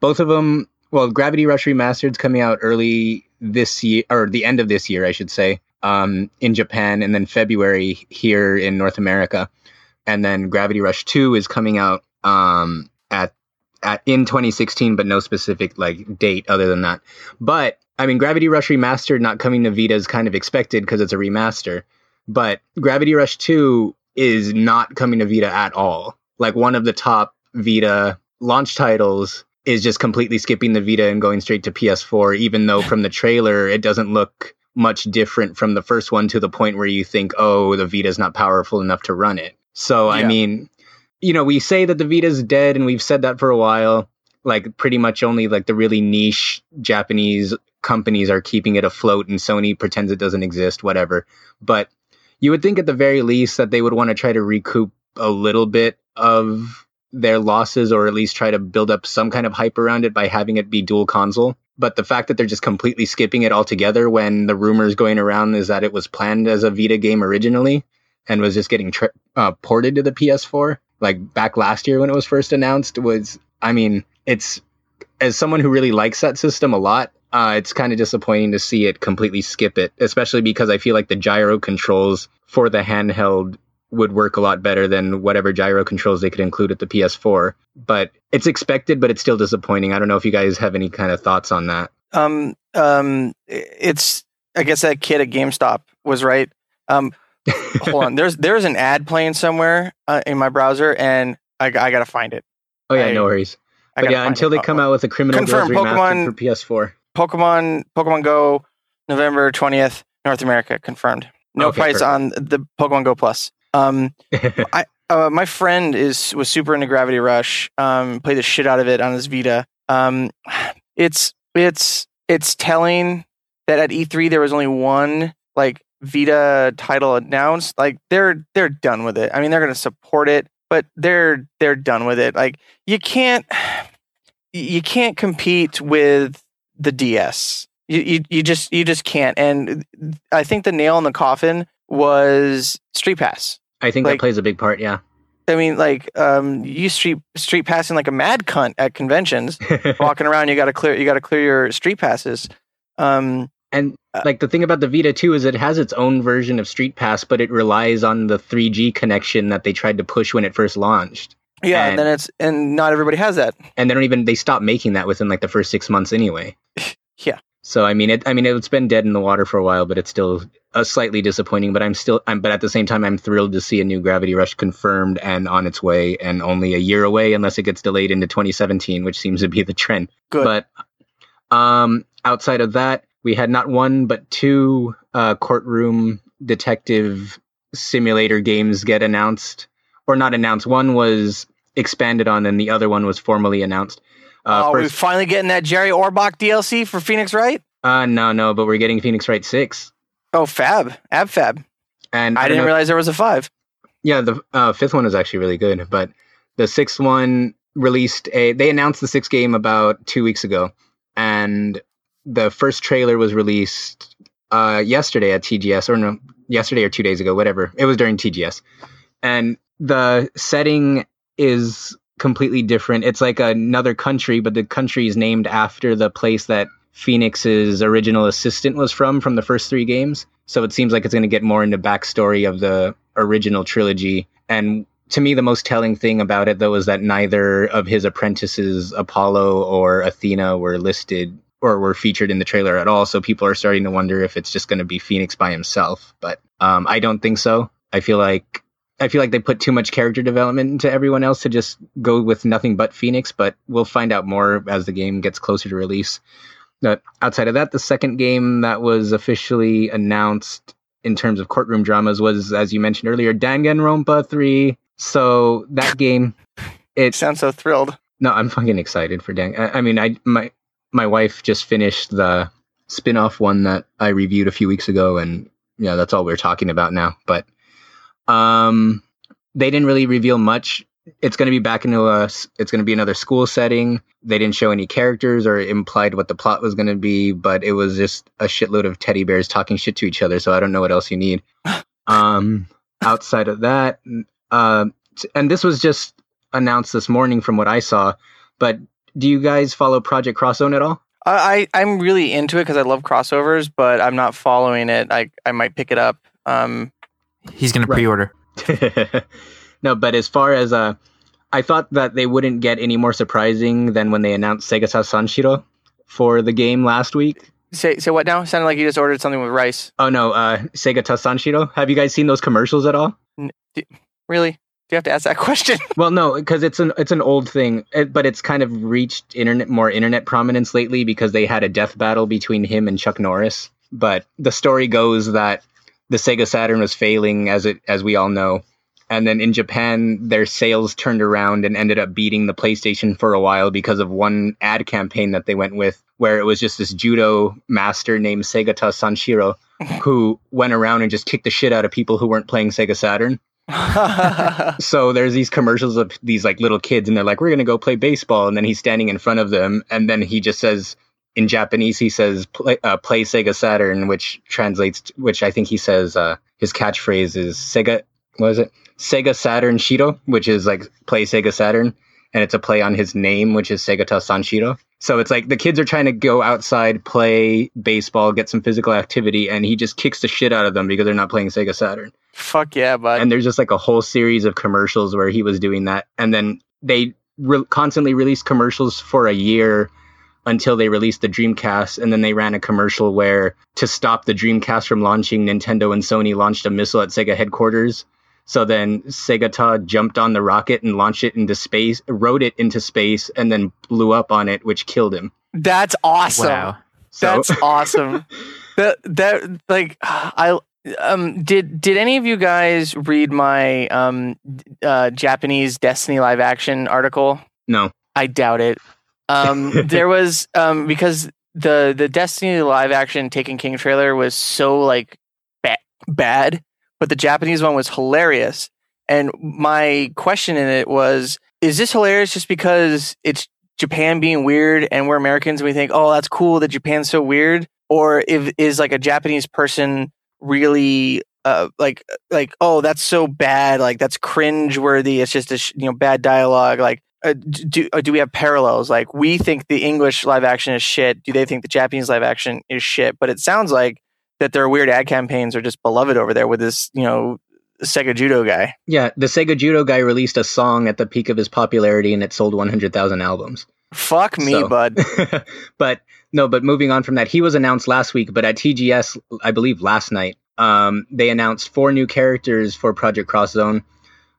Both of them, well, Gravity Rush Remastered's coming out early this year, or the end of this year, I should say, um, in Japan, and then February here in North America. And then Gravity Rush 2 is coming out um, at, at in 2016, but no specific like date other than that. But I mean, Gravity Rush Remastered not coming to Vita is kind of expected because it's a remaster. But Gravity Rush 2 is not coming to Vita at all. Like one of the top Vita launch titles is just completely skipping the Vita and going straight to PS4, even though from the trailer it doesn't look much different from the first one to the point where you think, oh, the Vita's not powerful enough to run it. So, I mean, you know, we say that the Vita's dead and we've said that for a while. Like, pretty much only like the really niche Japanese companies are keeping it afloat and Sony pretends it doesn't exist, whatever. But you would think at the very least that they would want to try to recoup a little bit of their losses or at least try to build up some kind of hype around it by having it be dual console. But the fact that they're just completely skipping it altogether when the rumors going around is that it was planned as a Vita game originally and was just getting tri- uh, ported to the PS4, like back last year when it was first announced, was, I mean, it's, as someone who really likes that system a lot, uh, it's kind of disappointing to see it completely skip it, especially because I feel like the gyro controls for the handheld would work a lot better than whatever gyro controls they could include at the PS4. But it's expected, but it's still disappointing. I don't know if you guys have any kind of thoughts on that. Um, um, it's I guess that kid at GameStop was right. Um, hold on, there's there's an ad playing somewhere uh, in my browser, and I, I gotta find it. Oh yeah, I- no worries. I But yeah, until it. they come out with a Criminal Confirm, Girls Pokemon- for PS4. Pokemon Pokemon Go November twentieth, North America confirmed. No Okay, price perfect. on the Pokemon Go Plus. Um, I uh, my friend is was super into Gravity Rush. Um, played the shit out of it on his Vita. Um, it's it's it's telling that at E3 there was only one like Vita title announced. Like they're they're done with it. I mean they're going to support it, but they're they're done with it. Like you can't you can't compete with the DS. You, you you just you just can't. And I think the nail in the coffin was Street Pass. I think Like- that plays a big part. Yeah. I mean, like, um, you street street passing like a mad cunt at conventions, walking around. You got to clear, you got to clear your street passes. Um, And like the thing about the Vita too is it has its own version of Street Pass, but it relies on the 3G connection that they tried to push when it first launched. yeah, And- and then it's and not everybody has that. And they don't even they stopped making that within like the first six months anyway. Yeah. So I mean it I mean it's been dead in the water for a while, but it's still uh, slightly disappointing. But I'm still I'm but at the same time I'm thrilled to see a new Gravity Rush confirmed and on its way and only a year away unless it gets delayed into 2017, which seems to be the trend. Good. But um, outside of that, we had not one but two uh, courtroom detective simulator games get announced, or not announced. One was expanded on, and the other one was formally announced. Uh, oh, we're first, finally getting that Jerry Orbach DLC for Phoenix Wright. uh, no, no, but we're getting Phoenix Wright six. Oh, Fab, Ab Fab. and I, don't didn't know- realize there was a five. Yeah, the uh, fifth one is actually really good, but the sixth one released a. They announced the sixth game about two weeks ago, and the first trailer was released uh, yesterday at TGS, or no, yesterday or two days ago, whatever. It was during TGS, and the setting is completely different. It's like another country, but the country is named after the place that Phoenix's original assistant was from from the first three games. So it seems like it's going to get more into backstory of the original trilogy. And to me, the most telling thing about it, though, is that neither of his apprentices, Apollo or Athena, were listed or were featured in the trailer at all. So people are starting to wonder if it's just going to be Phoenix by himself. But um, I don't think so. I feel like I feel like they put too much character development into everyone else to just go with nothing but Phoenix. But we'll find out more as the game gets closer to release. But outside of that, the second game that was officially announced in terms of courtroom dramas was, as you mentioned earlier, Danganronpa 3. So that game, it sounds so thrilled. no, I'm fucking excited for Dang. I, I mean, I my my wife just finished the spin-off one that I reviewed a few weeks ago and yeah, that's all we're talking about now. But um they didn't really reveal much. It's going to be back into a it's going to be another school setting. They didn't show any characters or implied what the plot was going to be, but it was just a shitload of teddy bears talking shit to each other, so I don't know what else you need. um outside of that, uh, and this was just announced this morning from what I saw, but do you guys follow Project Crosszone at all? I, I am really into it because I love crossovers, but I'm not following it. I I might pick it up. Um, He's going Right. to pre-order. no, but as far as uh, I thought that they wouldn't get any more surprising than when they announced Segata Sanshiro for the game last week. say say what now? Sounded like you just ordered something with rice. Oh no, uh, Segata Sanshiro. Have you guys seen those commercials at all? Really? Do you have to ask that question? Well, no, because it's an it's an old thing, it, but it's kind of reached internet more internet prominence lately because they had a death battle between him and Chuck Norris. But the story goes that the Sega Saturn was failing, as it as we all know, and then in Japan their sales turned around and ended up beating the PlayStation for a while because of one ad campaign that they went with, where it was just this judo master named Segata Sanshiro who went around and just kicked the shit out of people who weren't playing Sega Saturn. So there's these commercials of these like little kids, and they're like, "We're gonna go play baseball," and then he's standing in front of them, and then he just says in Japanese, he says, "Play, uh, play Sega Saturn," which translates, to, which I think he says uh, his catchphrase is Sega. What is it? Sega Saturn Shiro, which is like play Sega Saturn, and it's a play on his name, which is Segata Sanshiro. So it's like the kids are trying to go outside, play baseball, get some physical activity, and he just kicks the shit out of them because they're not playing Sega Saturn. Fuck yeah, bud. and there's just like a whole series of commercials where he was doing that. And then they re- constantly released commercials for a year until they released the dreamcast. And then they ran a commercial where to stop the dreamcast from launching nintendo and sony launched a missile at sega headquarters so then Segata jumped on the rocket and launched it into space, rode it into space, and then blew up on it, which killed him. That's awesome. Wow. So That's awesome. that that like I um did did any of you guys read my um uh Japanese Destiny live action article? no, I doubt it. Um there was um because the the Destiny live action Taken King trailer was so like ba- bad, but the Japanese one was hilarious. And my question in it was is this hilarious just because it's Japan being weird and we're Americans and we think, "Oh, that's cool that Japan's so weird?" Or if is like a Japanese person really uh, like like oh that's so bad like that's cringe worthy it's just a sh- you know bad dialogue like uh, do uh, do we have parallels like we think the english live action is shit do they think the japanese live action is shit but it sounds like that their weird ad campaigns are just beloved over there with this you know sega judo guy yeah, the Sega Judo guy released a song at the peak of his popularity, and it sold 100,000 albums. fuck me So- bud but no, but moving on from that, he was announced last week, but at TGS, I believe last night, um, they announced four new characters for Project Cross Zone.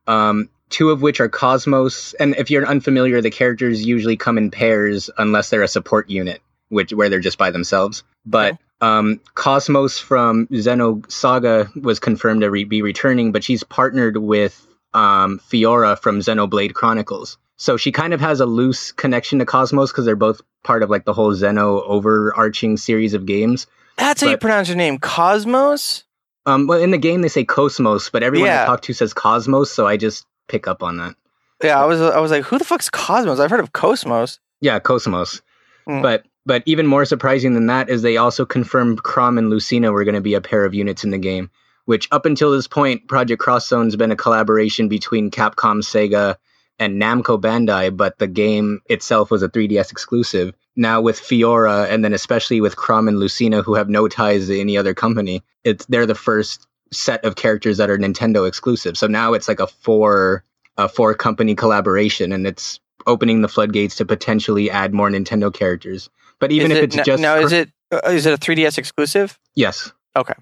Um, two of which are Cosmos, and if you're unfamiliar, the characters usually come in pairs unless they're a support unit, which where they're just by themselves. But um, Cosmos from Xenosaga was confirmed to re- be returning, but she's partnered with um, Fiora from Xenoblade Chronicles. So she kind of has a loose connection to Cosmos because they're both part of like the whole Zeno overarching series of games. that's how you pronounce your name cosmos Um, well, in the game they say Cosmos, but everyone Yeah. I talk to says Cosmos, so I just pick up on that. yeah i was i was like who the fuck's cosmos i've heard of cosmos Yeah, Cosmos. Mm. But but even more surprising than that is they also confirmed Chrom and Lucina were going to be a pair of units in the game. Which up until this point, Project Cross Zone's been a collaboration between Capcom, Sega, and Namco Bandai, but the game itself was a 3DS exclusive. Now with Fiora, and then especially with Chrom and Lucina, who have no ties to any other company, it's they're the first set of characters that are Nintendo exclusive. So now it's like a four a four company collaboration, and it's opening the floodgates to potentially add more Nintendo characters. But even is if it, it's n- just now is it uh, it a 3ds exclusive yes, Okay.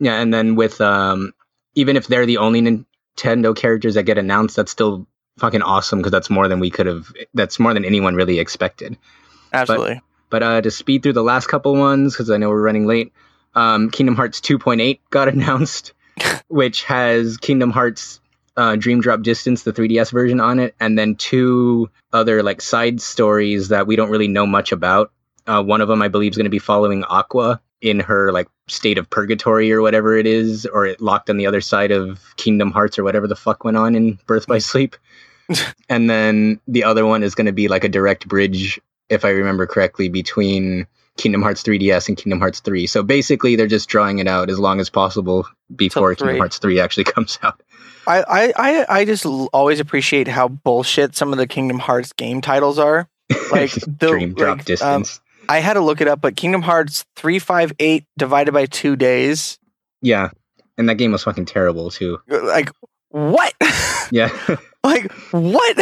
yeah, and then with um, even if they're the only Nintendo characters that get announced, that's still fucking awesome because that's more than we could have. That's more than anyone really expected. absolutely But uh, to speed through the last couple ones, because I know we're running late, um, Kingdom Hearts 2.8 got announced, which has Kingdom Hearts uh, Dream Drop Distance, the 3DS version on it, and then two other like side stories that we don't really know much about. Uh, one of them, I believe, is going to be following Aqua in her like state of purgatory or whatever it is, or it locked on the other side of Kingdom Hearts or whatever the fuck went on in Birth by Sleep. and then the other one is going to be like a direct bridge, if I remember correctly, between Kingdom Hearts 3DS and Kingdom Hearts 3. So basically, they're just drawing it out as long as possible before Kingdom Hearts 3 actually comes out. I, I, I, just always appreciate how bullshit some of the Kingdom Hearts game titles are. Like the Dream drop like, um, distance. I had to look it up, but Kingdom Hearts three five eight divided by two days. yeah. And that game was fucking terrible too. Like what? Yeah. like what?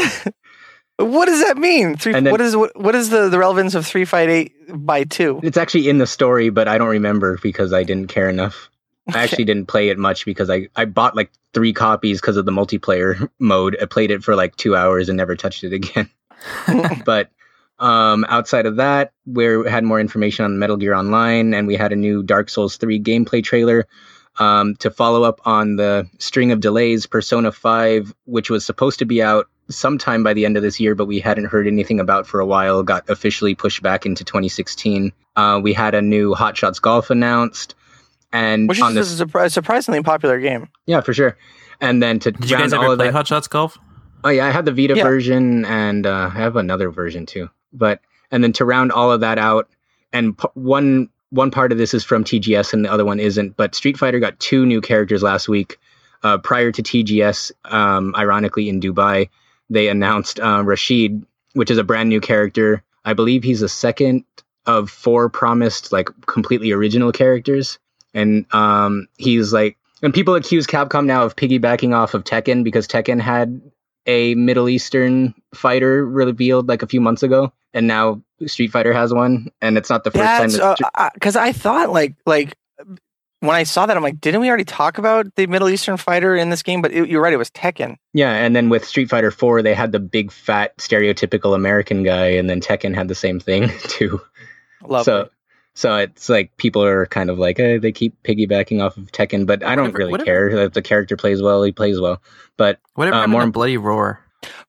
what does that mean? Three, then- what is what, what is the, the relevance of three five eight by two? it's actually in the story, but I don't remember because I didn't care enough. I actually didn't play it much because I, I bought like three copies because of the multiplayer mode. I played it for like two hours and never touched it again. but um, outside of that, we had more information on Metal Gear Online, and we had a new Dark Souls 3 gameplay trailer um, to follow up on the string of delays. Persona 5, which was supposed to be out sometime by the end of this year, but we hadn't heard anything about for a while, got officially pushed back into 2016. Uh, we had a new Hot Shots Golf announced. And Which on is this, a surpri- surprisingly popular game. yeah, for sure. And then to Did you guys all ever play that, Hot Shots Golf? Oh yeah, I had the Vita Yeah. version and uh, I have another version too. But and then to round all of that out, and p- one one part of this is from TGS and the other one isn't. But Street Fighter got two new characters last week. Uh, prior to TGS, um, ironically in Dubai, they announced uh, Rashid, which is a brand new character. I believe he's the second of four promised like completely original characters, and um, he's like. And people accuse Capcom now of piggybacking off of Tekken because Tekken had a Middle Eastern fighter revealed like a few months ago, and now Street Fighter has one, and it's not the first time. That's That uh, because I thought like like when I saw that I'm like, didn't we already talk about the Middle Eastern fighter in this game? But it, you're right, it was Tekken. yeah, and then with Street Fighter Four, they had the big fat stereotypical American guy, and then Tekken had the same thing too. Lovely. So, so it's like people are kind of like eh, they keep piggybacking off of Tekken, but I don't Whatever- really whatever. care if the character plays well. He plays well, but Whatever Uh, happened more to Bloody Roar?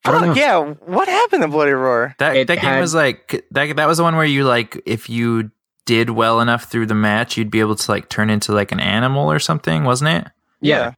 I don't Fuck know. yeah! What happened to Bloody Roar? That It that game had- was like that. That was the one where you like if you did well enough through the match, you'd be able to like turn into like an animal or something, wasn't it? yeah,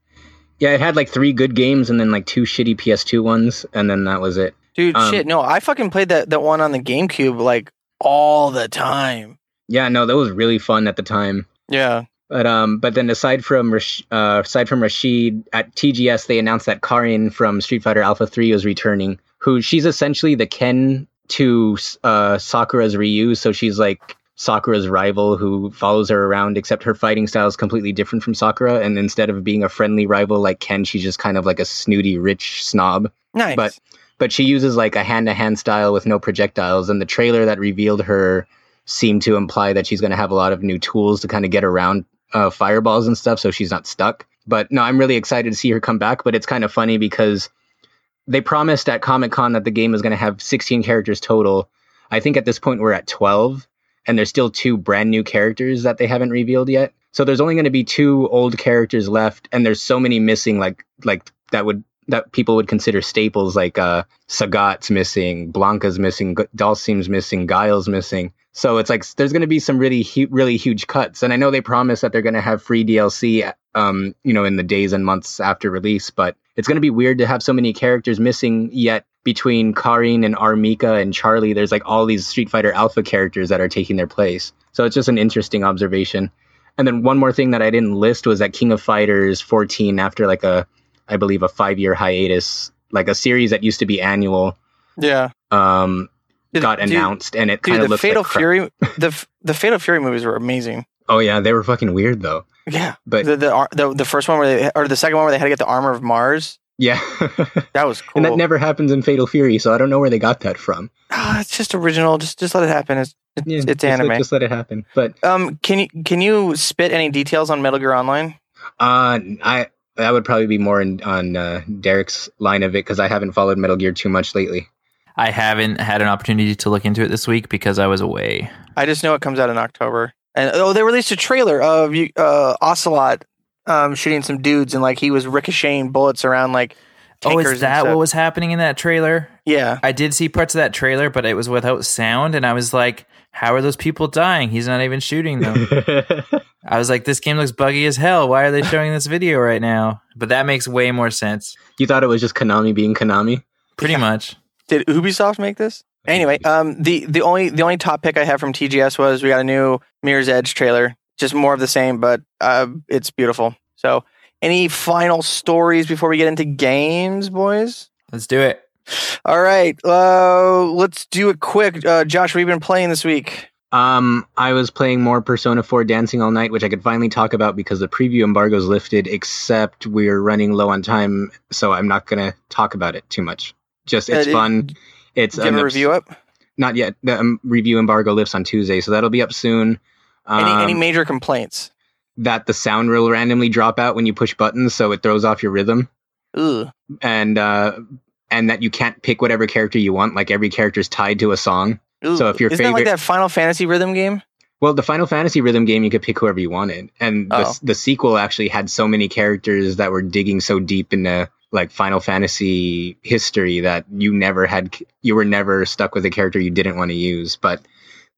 yeah, it had like three good games and then like two shitty PS2 ones, and then that was it. dude, Um, shit. No, I fucking played that that one on the GameCube like all the time. Yeah, no, that was really fun at the time. Yeah. But um, but then aside from Rash- uh, aside from Rashid at TGS, they announced that Karin from Street Fighter Alpha Three was returning. Who she's essentially the Ken to uh, Sakura's Ryu, so she's like Sakura's rival who follows her around. Except her fighting style is completely different from Sakura, and instead of being a friendly rival like Ken, she's just kind of like a snooty rich snob Nice. But- but she uses like a hand to hand style with no projectiles. And the trailer that revealed her seemed to imply that she's going to have a lot of new tools to kind of get around uh, fireballs and stuff, so she's not stuck. But no, I'm really excited to see her come back. But it's kind of funny because they promised at Comic Con that the game is going to have 16 characters total. I think at this point we're at 12, and there's still two brand new characters that they haven't revealed yet. So there's only going to be two old characters left, and there's so many missing, like like that would that people would consider staples, like uh, Sagat's missing, Blanka's missing, Dhalsim's missing, Guile's missing. So it's like there's going to be some really hu- really huge cuts, and I know they promise that they're going to have free DLC, um, you know, in the days and months after release, but it's going to be weird to have so many characters missing yet. Between Karin and R. Mika and Charlie, there's like all these Street Fighter Alpha characters that are taking their place. So it's just an interesting observation. And then one more thing that I didn't list was that King of Fighters 14, after like a, I believe a five year hiatus, like a series that used to be annual, yeah. um, got dude, announced, and it kind of the looks Fatal like. Fury, the the Fatal Fury movies were amazing. Oh yeah, they were fucking weird though. Yeah, But the, the the the first one where they or the second one where they had to get the armor of Mars. yeah, That was cool. and that never happens in Fatal Fury, so I don't know where they got that from. Ah, it's just original. Just just let it happen. It's it's, Yeah, it's just let- anime. Just let it happen. But um, can you can you spit any details on Metal Gear Online? uh, I that would probably be more in, on uh, Derek's line of it because I haven't followed Metal Gear too much lately. I haven't had an opportunity to look into it this week because I was away. I just know it comes out in October. And oh, they released a trailer of uh, Ocelot um, shooting some dudes, and like he was ricocheting bullets around like Oh, is that what was happening in that trailer? Yeah, I did see parts of that trailer, but it was without sound, and I was like, "How are those people dying? He's not even shooting them." I was like, "This game looks buggy as hell. Why are they showing this video right now?" But that makes way more sense. you thought it was just Konami being Konami? Pretty much. Did Ubisoft make this? Anyway, um, the the only the only top pick I have from TGS was we got a new Mirror's Edge trailer, just more of the same, but uh, it's beautiful. So, any final stories before we get into games, boys? Let's do it. All right, uh, let's do it quick. Uh, Josh, what have you been playing this week? Um, I was playing more Persona 4 Dancing All Night, which I could finally talk about because the preview embargo's lifted, except we're running low on time, so I'm not going to talk about it too much. Just, it's Uh, fun. It's you a obs- review up? Not yet. The um, review embargo lifts on Tuesday, so that'll be up soon. Any any Um, major complaints? that the sound will randomly drop out when you push buttons, so it throws off your rhythm. Ugh. And, uh, and that you can't pick whatever character you want, like every character is tied to a song. So if your isn't that like that Final Fantasy rhythm game? Well, the Final Fantasy rhythm game, you could pick whoever you wanted, and the, Oh. the sequel actually had so many characters that were digging so deep into like Final Fantasy history that you never had, you were never stuck with a character you didn't want to use. But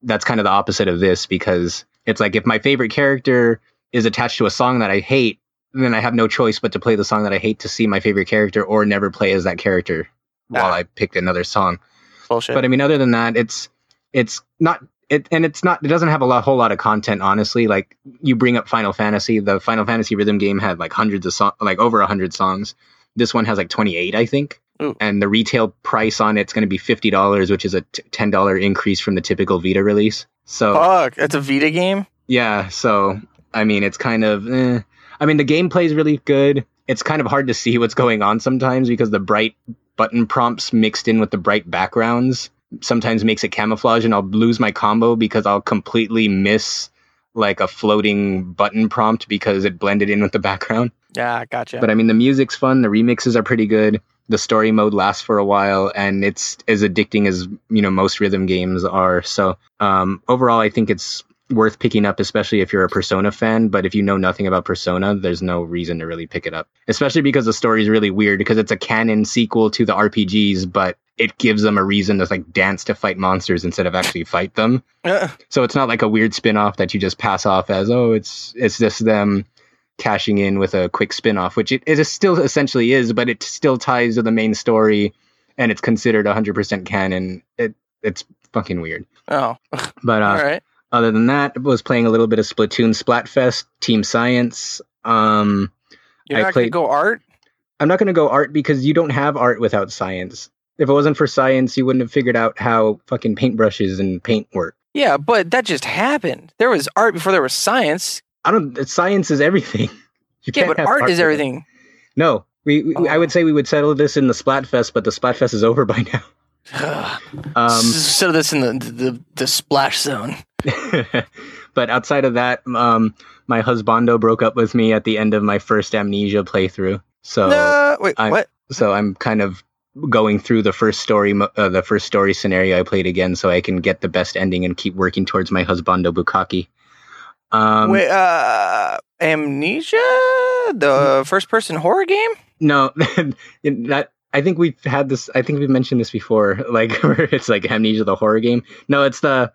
that's kind of the opposite of this because it's like if my favorite character is attached to a song that I hate, then I have no choice but to play the song that I hate to see my favorite character, or never play as that character while Ah. I picked another song. Bullshit. But I mean, other than that, it's it's not it, and it's not. It doesn't have a lot, whole lot of content, honestly. Like you bring up Final Fantasy, the Final Fantasy rhythm game had like hundreds of songs, like over a hundred songs. This one has like twenty eight, I think. Ooh. And the retail price on it's going to be fifty dollars, which is a t- ten dollar increase from the typical Vita release. So Fuck, it's a Vita game. yeah, so I mean, it's kind of. Eh. I mean, the gameplay is really good. It's kind of hard to see what's going on sometimes because the bright button prompts mixed in with the bright backgrounds sometimes makes it camouflage, and I'll lose my combo because I'll completely miss like a floating button prompt because it blended in with the background. Yeah, gotcha. But I mean, the music's fun. The remixes are pretty good. The story mode lasts for a while, and it's as addicting as you know most rhythm games are. So um, overall, I think it's worth picking up, especially if you're a Persona fan. But if you know nothing about Persona, there's no reason to really pick it up, especially because the story is really weird because it's a canon sequel to the RPGs, but it gives them a reason to like dance to fight monsters instead of actually fight them. Uh, So it's not like a weird spin-off that you just pass off as, oh, it's it's just them cashing in with a quick spin-off, which it, it is still essentially is, but it still ties to the main story and it's considered 100% canon. It it's fucking weird. oh, But uh, all right. other than that, I was playing a little bit of Splatoon Splatfest, Team Science. Um, You're I not played- gonna go art. I'm not going to go art because you don't have art without science. If it wasn't for science, you wouldn't have figured out how fucking paintbrushes and paint work. Yeah, but that just happened. There was art before there was science. I don't. Science is everything. You Yeah, can't but have art is everything. No, we, we I Oh. would say we would settle this in the Splatfest, but the Splatfest is over by now. Um, Settle this in the, the the splash zone. but outside of that, um, my husbando broke up with me at the end of my first Amnesia playthrough. So, no, wait, I- what? so I'm kind of going through the first story, uh, the first story scenario I played again, so I can get the best ending and keep working towards my husbando Bukaki. Um, wait, uh, Amnesia, the first person horror game. No, that I think we've had this. I think we've mentioned this before. Like where it's like Amnesia, the horror game. No, it's the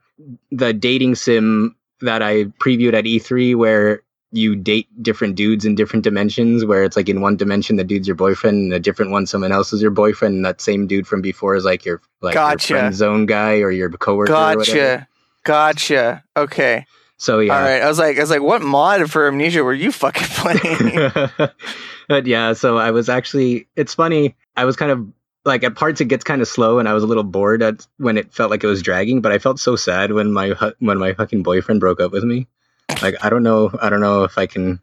the dating sim that I previewed at E3, where you date different dudes in different dimensions. Where it's like in one dimension the dude's your boyfriend, and a different one someone else is your boyfriend. And that same dude from before is like your like Gotcha. your friend zone guy or your coworker. Or. Gotcha, gotcha. Okay, So yeah. all right. I was like, I was like, what mod for Amnesia were you fucking playing? but yeah, so I was actually it's funny. I was kind of like at parts it gets kind of slow and I was a little bored at when it felt like it was dragging, but I felt so sad when my when my fucking boyfriend broke up with me. Like I don't know, I don't know if I can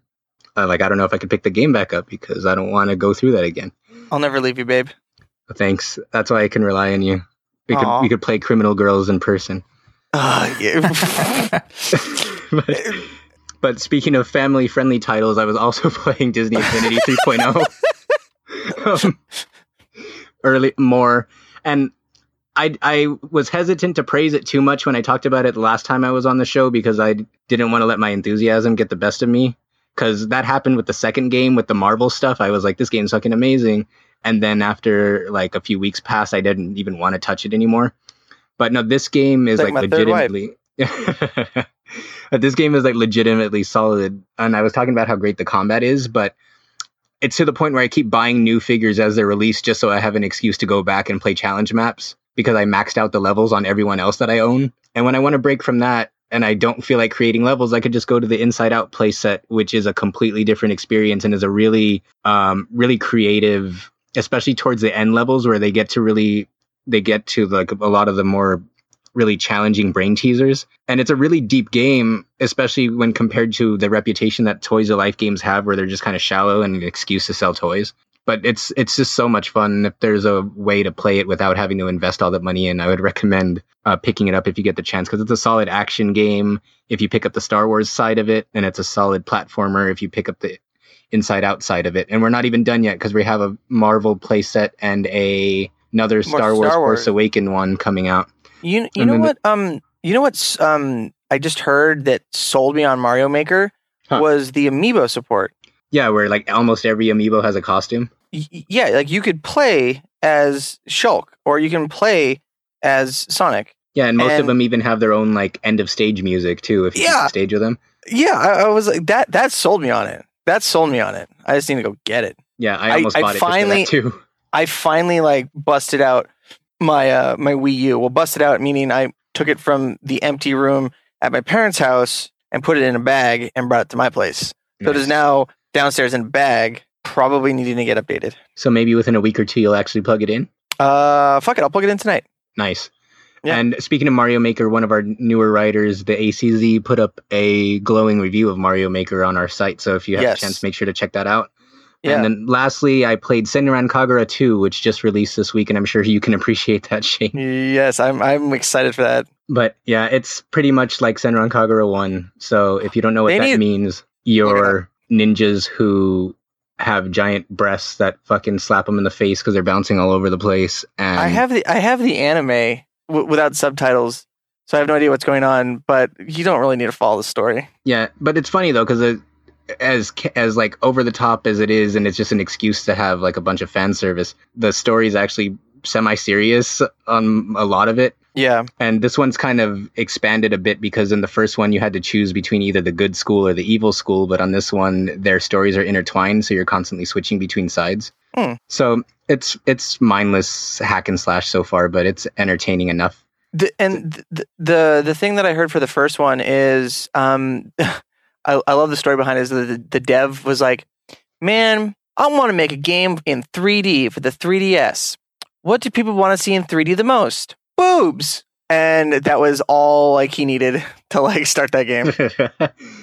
uh, like I don't know if I can pick the game back up because I don't want to go through that again. I'll never leave you, babe. Thanks. That's why I can rely on you. We could we could play Criminal Girls in person. Ah, yeah. but, but speaking of family friendly titles, I was also playing Disney Infinity 3.0 um, early more, and I I was hesitant to praise it too much when I talked about it the last time I was on the show because I didn't want to let my enthusiasm get the best of me. Because that happened with the second game with the Marvel stuff. I was like, this game's fucking amazing. and then after like a few weeks passed, I didn't even want to touch it anymore. But no, this game is like like, legitimately. but this game is like legitimately solid, and I was talking about how great the combat is, but it's to the point where I keep buying new figures as they're released just so I have an excuse to go back and play challenge maps because I maxed out the levels on everyone else that I own. And when I want to break from that and I don't feel like creating levels, I could just go to the Inside Out playset, which is a completely different experience and is a really, um, really creative, especially towards the end levels where they get to really, they get to like a lot of the more really challenging brain teasers. And it's a really deep game, especially when compared to the reputation that Toys of Life games have, where they're just kind of shallow and an excuse to sell toys. But it's it's just so much fun. If there's a way to play it without having to invest all that money in, I would recommend uh, picking it up if you get the chance because it's a solid action game. If you pick up the Star Wars side of it, and it's a solid platformer. If you pick up the Inside Out side of it, and we're not even done yet because we have a Marvel playset and a another More Star Wars Wars. Force Awaken one coming out. You you And know then the- what? Um, you know what's um I just heard that sold me on Mario Maker Huh. was the amiibo support. Yeah, where like almost every amiibo has a costume. Y- y- yeah, like you could play as Shulk or you can play as Sonic. Yeah, and most of them even have their own like end of stage music too. If you Yeah. yeah. stage with them. Yeah, I, I was like that. That sold me on it. That sold me on it. I just need to go get it. Yeah, I I- almost I bought finally- it just for that too. I finally like busted out my uh my Wii U. Well, busted out meaning I took it from the empty room at my parents' house and put it in a bag and brought it to my place. So it is now downstairs in a bag, probably needing to get updated. So maybe within a week or two, you'll actually plug it in. Uh, fuck it, I'll plug it in tonight. Nice. Yeah. And speaking of Mario Maker, one of our newer writers, the ACZ, put up a glowing review of Mario Maker on our site. So if you have Yes. a chance, make sure to check that out. Yeah, And then lastly, I played Senran Kagura 2, which just released this week, and I'm sure you can appreciate that, Shane. yes, I'm I'm excited for that. But yeah, it's pretty much like Senran Kagura 1. So if you don't know what They that need- means, you're ninjas who have giant breasts that fucking slap them in the face because they're bouncing all over the place. And I have the I have the anime w- without subtitles, so I have no idea what's going on. But you don't really need to follow the story. Yeah, but it's funny though because as as like over the top as it is, and it's just an excuse to have like a bunch of fan service. The story is actually semi serious on a lot of it, Yeah, and this one's kind of expanded a bit because in the first one you had to choose between either the good school or the evil school, but on this one their stories are intertwined, so you're constantly switching between sides. Hmm. So it's it's mindless hack and slash so far, but it's entertaining enough. the, and the, the the thing that I heard for the first one is, um, I I love the story behind it. Is the the dev was like, man, I want to make a game in 3D for the 3DS. What do people want to see in 3D the most? Boobs. And that was all like he needed to like start that game.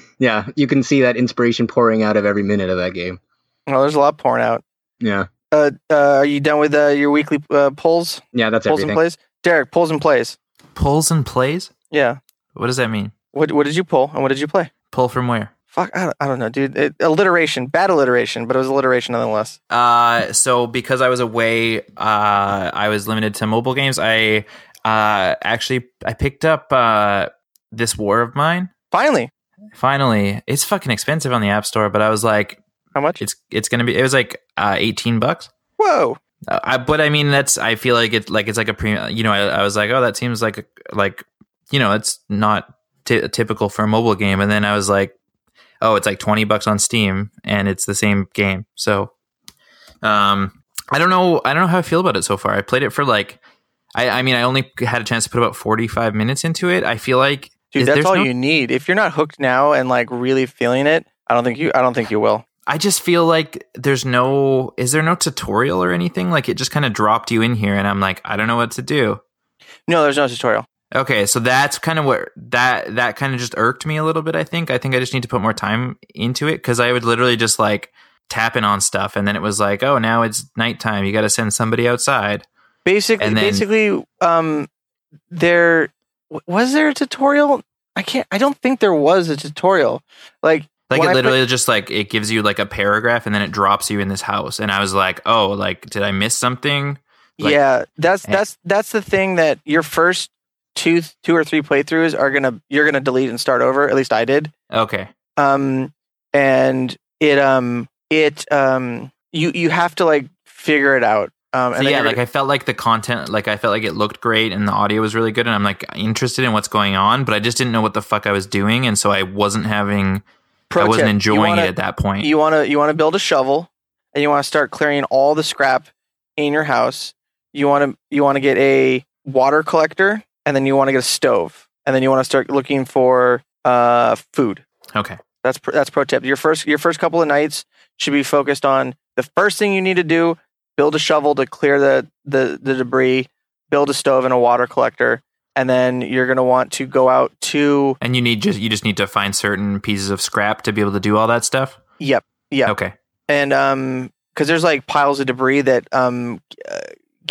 yeah, you can see that inspiration pouring out of every minute of that game. well, there's a lot pouring out. Yeah, Uh, uh, are you done with uh, your weekly uh, polls? yeah, that's Polls and everything. plays. Derek, polls and plays. Pulls and plays. Yeah. What does that mean? What what did you pull and what did you play? Pull from where? Fuck, I don't, I don't know, dude. It, alliteration, bad alliteration, but it was alliteration nonetheless. Uh, so because I was away, uh, I was limited to mobile games. I uh, actually I picked up uh, this War of Mine. Finally, Finally, it's fucking expensive on the App Store, but I was like, how much? it's it's gonna be. It was like uh, eighteen bucks. Whoa, Uh, I, but I mean, that's I feel like it's like it's like a premium. You know, I, I was like, oh, that seems like a, like you know, it's not ty- typical for a mobile game. And then I was like, oh, it's like twenty bucks on Steam, and it's the same game. So, um, I don't know. I don't know how I feel about it so far. I played it for like, I, I mean, I only had a chance to put about forty five minutes into it. I feel like dude, that's all no- you need. If you're not hooked now and like really feeling it, I don't think you. I don't think you will. I just feel like there's no is there no tutorial or anything like it just kind of dropped you in here and I'm like I don't know what to do. No, there's no tutorial. Okay, so that's kind of what that that kind of just irked me a little bit. I think I think I just need to put more time into it because I would literally just like tapping on stuff and then it was like, oh, now it's nighttime. You got to send somebody outside. Basically, then- basically, um, there was there a tutorial. I can't. I don't think there was a tutorial. Like, Like it I put- literally just like it gives you like a paragraph and then it drops you in this house. And I was like, oh, like did I miss something? Like- yeah, that's that's that's the thing that your first two two or three playthroughs are gonna you're gonna delete and start over. At least I did. Okay, um and it um it um you you have to like figure it out. Um, So yeah, like I felt like the content, like I felt like it looked great and the audio was really good, and I'm like interested in what's going on, but I just didn't know what the fuck I was doing, and so I wasn't having, pro I wasn't tip, enjoying wanna- it at that point. You want to you want to build a shovel, and you want to start clearing all the scrap in your house. You want to you want to get a water collector, and then you want to get a stove, and then you want to start looking for uh, food. okay, That's pr- that's pro tip. Your first your first couple of nights should be focused on the first thing you need to do: build a shovel to clear the the, the debris, build a stove and a water collector, and then you're going to want to go out to and you need just you just need to find certain pieces of scrap to be able to do all that stuff. yep Yeah. Okay, and um because there's like piles of debris that um uh,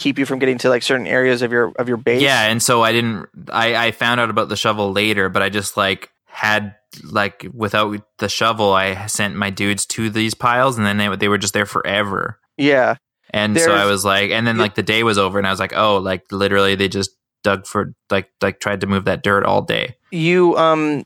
keep you from getting to like certain areas of your of your base. yeah, and so I didn't. I I found out about the shovel later, but I just like had like without the shovel, I sent my dudes to these piles, and then they they were just there forever. yeah, And so I was like, and then like the day was over, and I was like, oh, like literally they just dug for like like tried to move that dirt all day. you um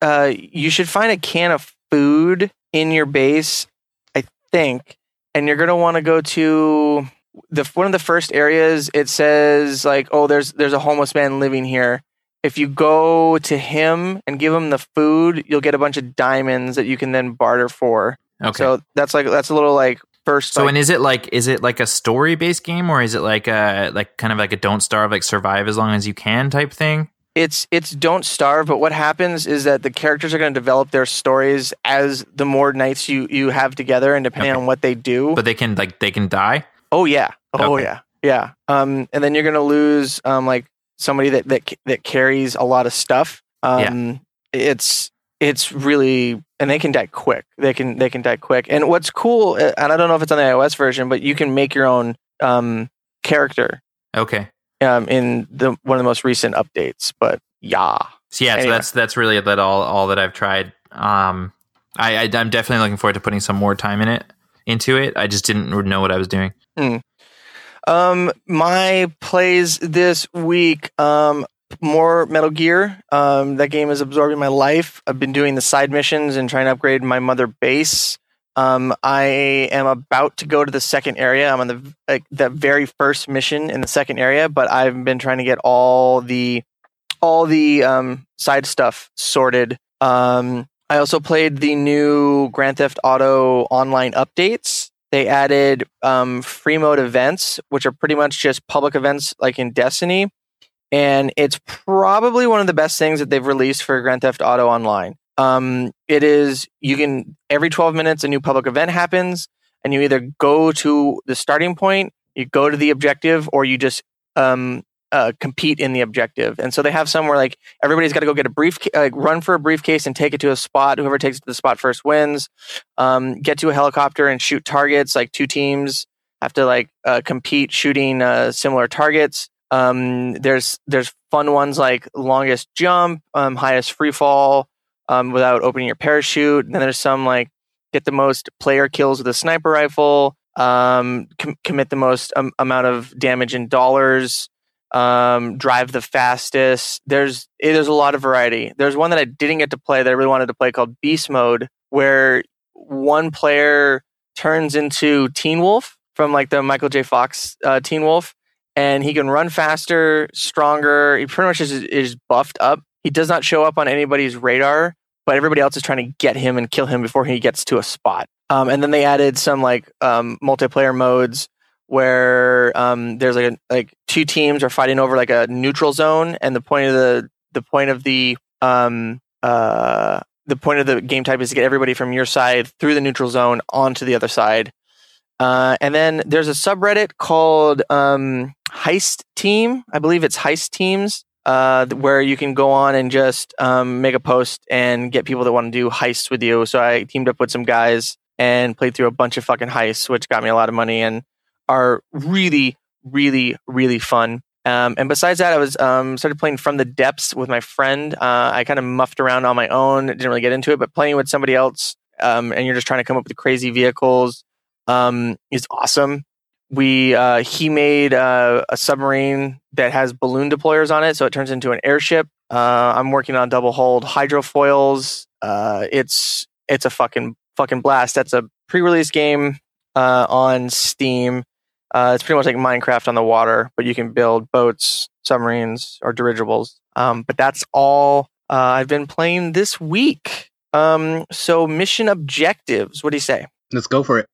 uh you should find a can of food in your base, I think, and you're gonna want to go to the one of the first areas. It says like, oh, there's there's a homeless man living here. If you go to him and give him the food, you'll get a bunch of diamonds that you can then barter for. Okay. So that's like that's a little like first. So like, and is it like is it like a story based game or is it like a like kind of like a don't starve like survive as long as you can type thing? it's it's don't starve but what happens is that the characters are going to develop their stories as the more nights you you have together and depending Okay. on what they do But they can like they can die. Oh yeah oh Okay. yeah yeah um and then you're going to lose um like somebody that that that carries a lot of stuff um it's it's really and they can die quick they can they can die quick and what's cool uh, and i don't know if it's on the ios version but you can make your own um character Okay. um in the one of the most recent updates but yeah So yeah, so that's that's really that all all that I've tried. Um, I, I I'm definitely looking forward to putting some more time in it into it. I just didn't know what I was doing. Um, my plays this week, um, more Metal Gear. Um, that game is absorbing my life. I've been doing the side missions and trying to upgrade my mother base. Um, I am about to go to the second area. I'm on the like the very first mission in the second area, but I've been trying to get all the all the um, side stuff sorted. Um, I also played the new Grand Theft Auto online updates. They added um, free mode events, which are pretty much just public events like in Destiny. And it's probably one of the best things that they've released for Grand Theft Auto Online. Um, it is, you can, every 12 minutes, a new public event happens, and you either go to the starting point, you go to the objective, or you just um, uh, compete in the objective. And so they have some where like everybody's got to go get a brief, like run for a briefcase and take it to a spot. Whoever takes it to the spot first wins um, get to a helicopter and shoot targets. Like two teams have to like uh, compete shooting uh, similar targets. Um, there's there's fun ones like longest jump, um, highest free fall um, without opening your parachute. And then there's some like get the most player kills with a sniper rifle, um, com- commit the most amount of damage in dollars, um, drive the fastest. There's eh, there's a lot of variety. There's one that I didn't get to play that I really wanted to play called Beast Mode, where one player turns into Teen Wolf from like the Michael J. Fox uh, Teen Wolf, and he can run faster, stronger. He pretty much is, is buffed up. He does not show up on anybody's radar, but everybody else is trying to get him and kill him before he gets to a spot. Um, and then they added some like um, multiplayer modes where um, there's like a, like two teams are fighting over like a neutral zone, and the point of the the point of the um, uh, the point of the game type is to get everybody from your side through the neutral zone onto the other side. Uh, and then there's a subreddit called um, Heist Team. I believe it's Heist Teams, uh, where you can go on and just um, make a post and get people that want to do heists with you. So I teamed up with some guys and played through a bunch of fucking heists, which got me a lot of money and are really, really, really fun. Um, and besides that, I was um, started playing From the Depths with my friend. Uh, I kind of muffed around on my own, didn't really get into it, but playing with somebody else, um, and you're just trying to come up with crazy vehicles, um, is awesome. We uh, he made uh, a submarine that has balloon deployers on it, so it turns into an airship. Uh, I'm working on double hulled hydrofoils. Uh, it's it's a fucking fucking blast. That's a pre-release game. uh, on Steam. Uh, it's pretty much like Minecraft on the water, but you can build boats, submarines, or dirigibles. Um, but that's all uh, I've been playing this week. Um, so mission objectives. What do you say? Let's go for it.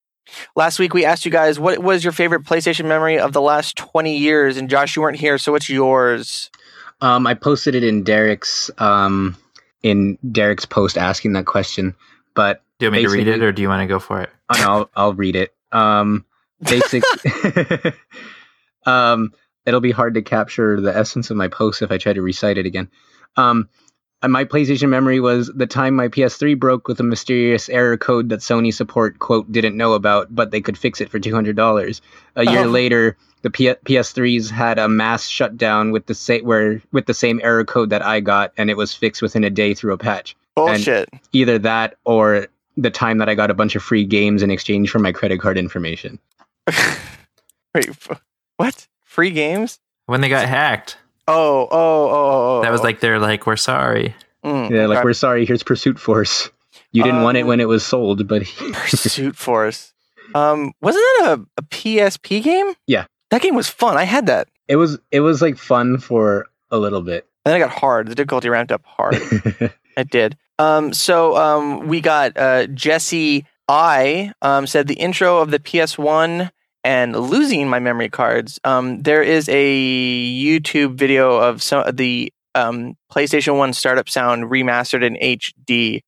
Last week we asked you guys what was your favorite PlayStation memory of the last 20 years, and Josh, you weren't here, so what's yours? Um, I posted it in Derek's um, in Derek's post asking that question. But Do you want me to read it, or do you want to go for it? oh, no, I'll, I'll read it. Um, basic. um, it'll be hard to capture the essence of my post if I try to recite it again. Um, my PlayStation memory was the time my PS3 broke with a mysterious error code that Sony support quote didn't know about, but they could fix it for two hundred dollars. A year Oh. later, the P- PS3s had a mass shutdown with the sa- where with the same error code that I got, and it was fixed within a day through a patch. Bullshit. Either that or the time that I got a bunch of free games in exchange for my credit card information. Wait, what? Free games? When they got hacked, Oh, oh, oh, oh, oh. that was like they're like, we're sorry. Mm, Yeah, like okay. we're sorry. Here's Pursuit Force. You didn't want it Um, when it was sold, but Pursuit Force. Um, wasn't that a, a PSP game? Yeah. That game was fun. I had that. it was it was like fun for a little bit. And then it got hard. The difficulty ramped up hard. It did. Um, so um, we got uh, Jesse I um, said the intro of the PS1 and losing my memory cards. Um, there is a YouTube video of some of the um, PlayStation One startup sound remastered in HD,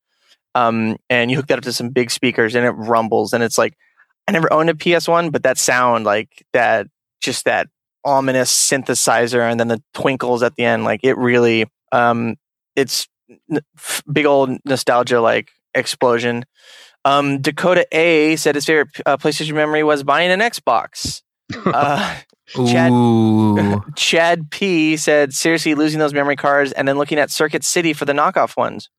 um, and you hook that up to some big speakers and it rumbles, and it's like I never owned a PS1, but that sound like that, just that ominous synthesizer, and then the twinkles at the end, like it really, um, it's big old nostalgia like explosion. Um, Dakota A said his favorite uh, PlayStation memory was buying an Xbox. Uh, Chad- Chad P said seriously losing those memory cards and then looking at Circuit City for the knockoff ones.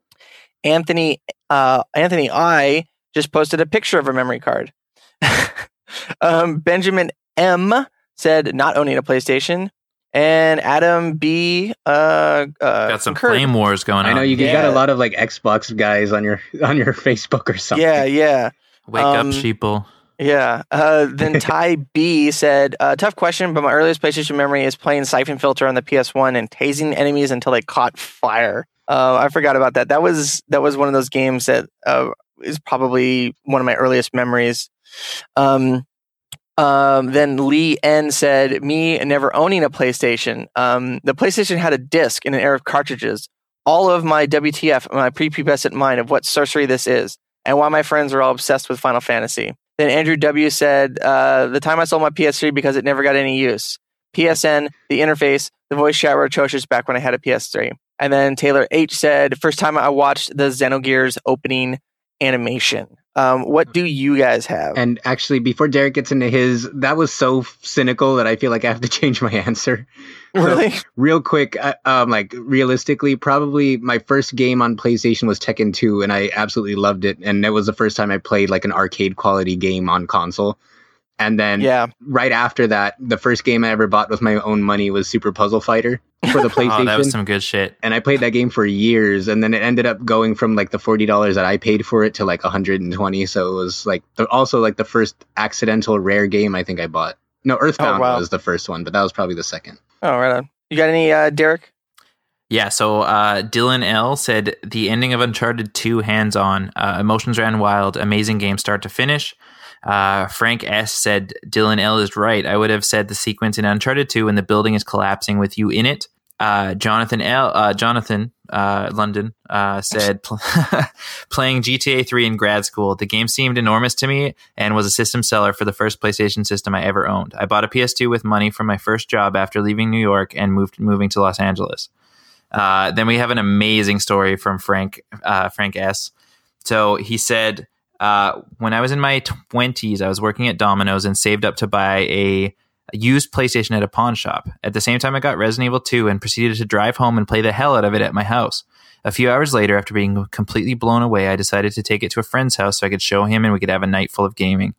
Anthony uh, Anthony I just posted a picture of a memory card. um, Benjamin M said not owning a PlayStation. And Adam B uh, uh, got some concurred. flame wars going on. I know you Yeah. got a lot of like Xbox guys on your on your Facebook or something. Yeah, yeah. Wake um, up, sheeple. Yeah. Uh, then Ty B said, uh, "Tough question, but my earliest PlayStation memory is playing Siphon Filter on the PS1 and tasing enemies until they caught fire." Uh, I forgot about that. That was that was one of those games that uh, is probably one of my earliest memories. Um, um, then Lee N said, "Me never owning a PlayStation. Um, the PlayStation had a disc in an era of cartridges. All of my WTF, my prepubescent mind of what sorcery this is, and why my friends are all obsessed with Final Fantasy." Then Andrew W said, uh, "The time I sold my PS3 because it never got any use. PSN, the interface, the voice chat were atrocious back when I had a PS3." And then Taylor H said, "First time I watched the Xenogears opening animation. Um, what do you guys have?" And actually, before Derek gets into his, that was so cynical that I feel like I have to change my answer. really? Real quick, I- um, like realistically, probably my first game on PlayStation was Tekken 2, and I absolutely loved it. And that was the first time I played like an arcade quality game on console. And then yeah. right after that, the first game I ever bought with my own money was Super Puzzle Fighter for the PlayStation. Oh, that was some good shit. and I played that game for years, and then it ended up going from like the forty dollars that I paid for it to like hundred and twenty. So it was like the, also like the first accidental rare game I think I bought. No, Earthbound wow. was the first one, but that was probably the second. Oh, right on. You got any, uh, Derek? Yeah, so uh, Dylan L said the ending of Uncharted 2 hands on. Uh, emotions ran wild. Amazing game start to finish. Uh, Frank S said Dylan L is right. I would have said the sequence in Uncharted 2 when the building is collapsing with you in it. Uh, Jonathan L. Uh, Jonathan uh, London uh, said playing GTA 3 in grad school. The game seemed enormous to me and was a system seller for the first PlayStation system I ever owned. I bought a PS2 with money from my first job after leaving New York and moved moving to Los Angeles. Uh, then we have an amazing story from Frank Frank S. So he said, uh, when I was in my twenties, I was working at Domino's and saved up to buy a, a used PlayStation at a pawn shop. At the same time, I got Resident Evil 2 and proceeded to drive home and play the hell out of it at my house. A few hours later, after being completely blown away, I decided to take it to a friend's house so I could show him and we could have a night full of gaming.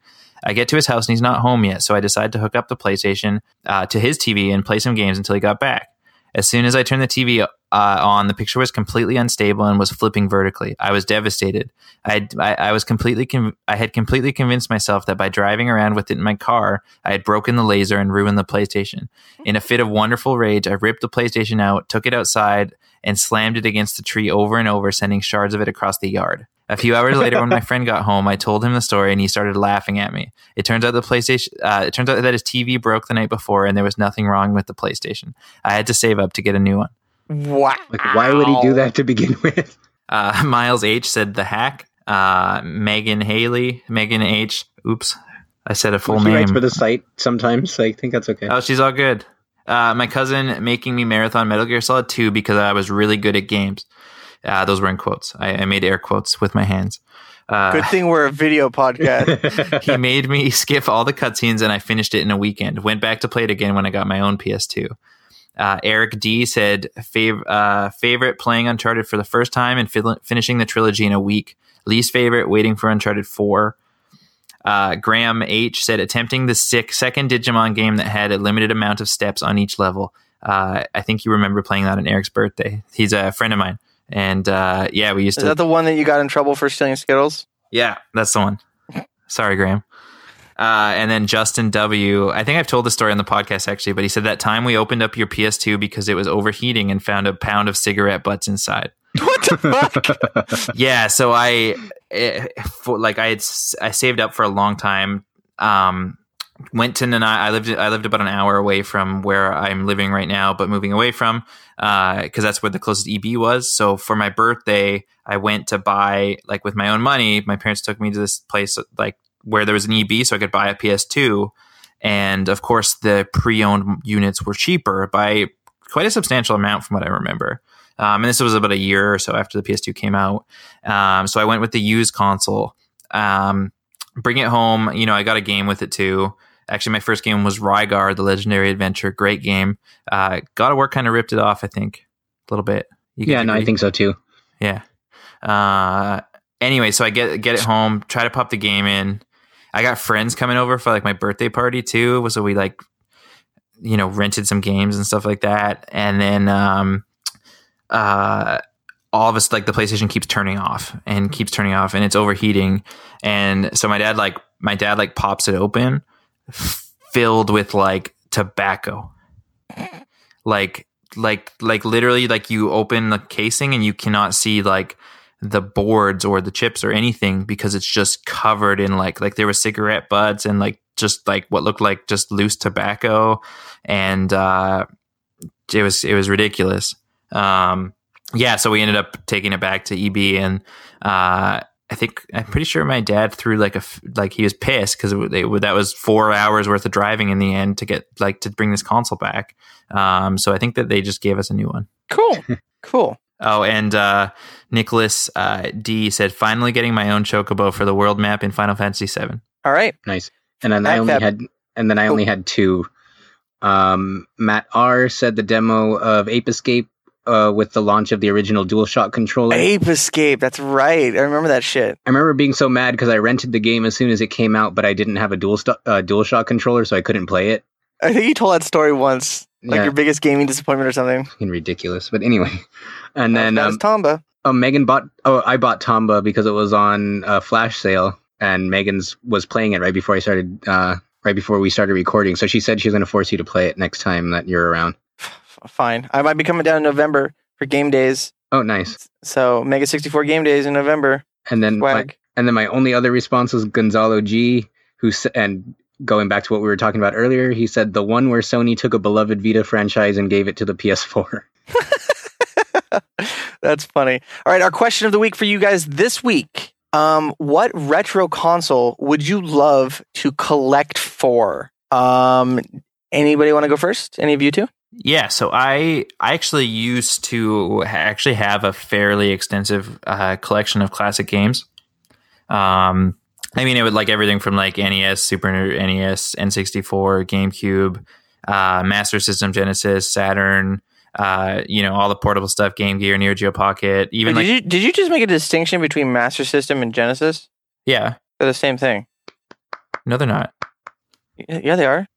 I get to his house and he's not home yet, so I decide to hook up the PlayStation uh, to his TV and play some games until he got back. As soon as I turned the TV uh, on, the picture was completely unstable and was flipping vertically. I was devastated. I, I, I was completely, I had completely convinced myself that by driving around with it in my car, I had broken the laser and ruined the PlayStation. In a fit of wonderful rage, I ripped the PlayStation out, took it outside, and slammed it against the tree over and over, sending shards of it across the yard. A few hours later, when my friend got home, I told him the story, and he started laughing at me. It turns out the PlayStation. Uh, it turns out that his TV broke the night before, and there was nothing wrong with the PlayStation. I had to save up to get a new one. Wow. Like, why would he do that to begin with? Uh, Miles H said the hack. Uh, Megan Haley, Megan H. Oops, I said a full he name. writes for the site sometimes, so I think that's okay. Oh, she's all good. Uh, my cousin making me marathon Metal Gear Solid 2 because I was really good at games. Uh, those were in quotes. I, I made air quotes with my hands. Uh, Good thing we're a video podcast. he made me skip all the cutscenes and I finished it in a weekend. Went back to play it again when I got my own PS2. Uh, Eric D said fav- uh, favorite playing Uncharted for the first time and fi- finishing the trilogy in a week. Least favorite waiting for Uncharted 4. Uh, Graham H said attempting the sick second Digimon game that had a limited amount of steps on each level. Uh, I think you remember playing that on Eric's birthday. He's a friend of mine, and uh, yeah, we used Is to. Is that the one that you got in trouble for stealing Skittles? yeah, that's the one. Sorry, Graham. Uh, and then Justin W. I think I've told the story on the podcast actually, but he said that time we opened up your PS2 because it was overheating and found a pound of cigarette butts inside. What the fuck? yeah so i eh, for, like i had i saved up for a long time um went to Nanaimo. I lived I lived about an hour away from where I'm living right now, but moving away from because that's where the closest EB was. So for my birthday, I went to buy like with my own money. My parents took me to this place like where there was an EB, so I could buy a PS2. And of course, the pre-owned units were cheaper by quite a substantial amount, from what I remember. Um, and this was about a year or so after the PS2 came out. Um, so I went with the used console. Um, bring it home. You know, I got a game with it too. Actually, my first game was Rygar, the Legendary Adventure. Great game. Uh, God of War kind of ripped it off, I think, a little bit. You yeah, guys no, I think so too. Yeah. Uh, anyway, so I get get it home, try to pop the game in. I got friends coming over for like my birthday party too. So we like, you know, rented some games and stuff like that. And then, um, uh, all of us like the PlayStation keeps turning off and keeps turning off and it's overheating. And so my dad like my dad like pops it open, filled with like tobacco, like like like literally like you open the casing and you cannot see like the boards or the chips or anything because it's just covered in like like there were cigarette butts and like just like what looked like just loose tobacco. And uh it was it was ridiculous. Um yeah so we ended up taking it back to eb and uh I think I'm pretty sure my dad threw like a like he was pissed because that was four hours worth of driving in the end to get like to bring this console back. Um, so I think that they just gave us a new one. Cool. Cool. Oh, and uh, Nicholas uh, D said, finally getting my own chocobo for the world map in Final Fantasy VII. All right. Nice. And then I only that- had and then I only had two. Um, Matt R said the demo of Ape Escape uh, with the launch of the original DualShock controller. Ape Escape. That's right. I remember that shit. I remember being so mad because I rented the game as soon as it came out, but I didn't have a dual st- uh, DualShock controller, so I couldn't play it. I think you told that story once. Like Yeah. your biggest gaming disappointment or something. Fucking ridiculous. But anyway, and then that was um, Tomba. oh, Megan bought. Oh, I bought Tomba because it was on a flash sale, and Megan's was playing it right before I started. Uh, right before we started recording, so she said she was going to force you to play it next time that you're around. Fine. I might be coming down in November for game days. Oh, nice. So Mega 64 game days in November. And then my, and then my only other response was Gonzalo G, who and going back to what we were talking about earlier, he said the one where Sony took a beloved Vita franchise and gave it to the PS4. That's funny. All right, our question of the week for you guys this week. Um, what retro console would you love to collect for? Um, anybody want to go first? Any of you two? Yeah, so I I actually used to actually have a fairly extensive uh, collection of classic games. Um, I mean, it would like everything from like NES, Super NES, N64, GameCube, uh, Master System, Genesis, Saturn. Uh, you know, all the portable stuff, Game Gear, Neo Geo Pocket, even did like you did you just make a distinction between Master System and Genesis? yeah, They're the same thing. no, they're not. Yeah, they are.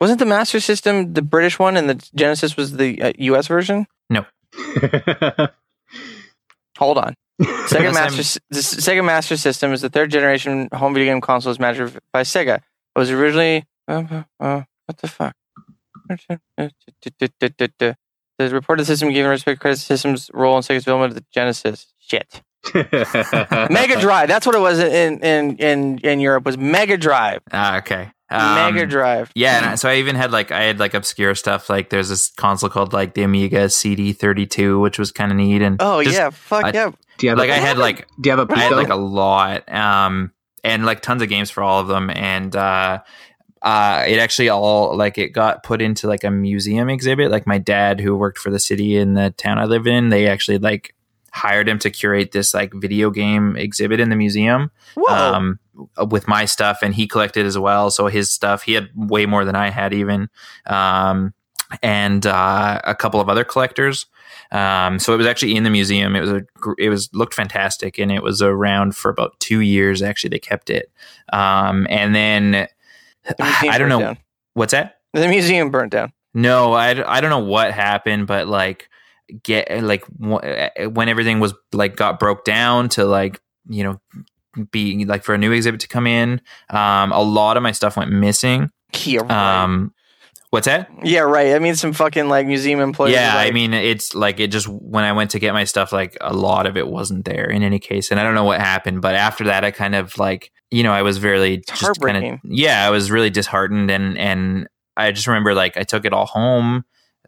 No, Wasn't the Master System the British one and the Genesis was the uh, US version? No. Hold on. Sega Master the S- Sega Master System is the third generation home video game console manufactured by Sega. It was originally uh, uh, uh, what the fuck? The reported system given respect credit system's role in Sega's development of the Genesis. Shit. Mega Drive. That's what it was in in in in Europe was Mega Drive. Ah, okay. Um, Mega Drive. Yeah, and I- so I even had like I had like obscure stuff. Like there's this console called like the Amiga CD32, which was kind of neat. And Oh just- yeah, fuck I- yeah. do you have like a, I had like do you have a I had like a lot, um, and like tons of games for all of them, and uh, uh, it actually all like it got put into like a museum exhibit. Like my dad, who worked for the city in the town I live in, they actually like hired him to curate this like video game exhibit in the museum um, with my stuff, and he collected as well. So his stuff, he had way more than I had, even, um, and uh, a couple of other collectors. Um, so it was actually in the museum. It was a, it was looked fantastic, and it was around for about two years. Actually, they kept it, um, and then The I don't know down. what's that. The museum burnt down. No, I, I don't know what happened, but like get like wh- when everything was like got broke down to like you know be like for a new exhibit to come in, um, a lot of my stuff went missing. Yeah, right. Um, what's that? yeah, right. I mean, some fucking like museum employees. yeah, are I mean it's like it just when I went to get my stuff, like a lot of it wasn't there in any case, and I don't know what happened. But after that, I kind of like you know I was very just kind heartbreaking. of yeah, I was really disheartened, and and I just remember like I took it all home,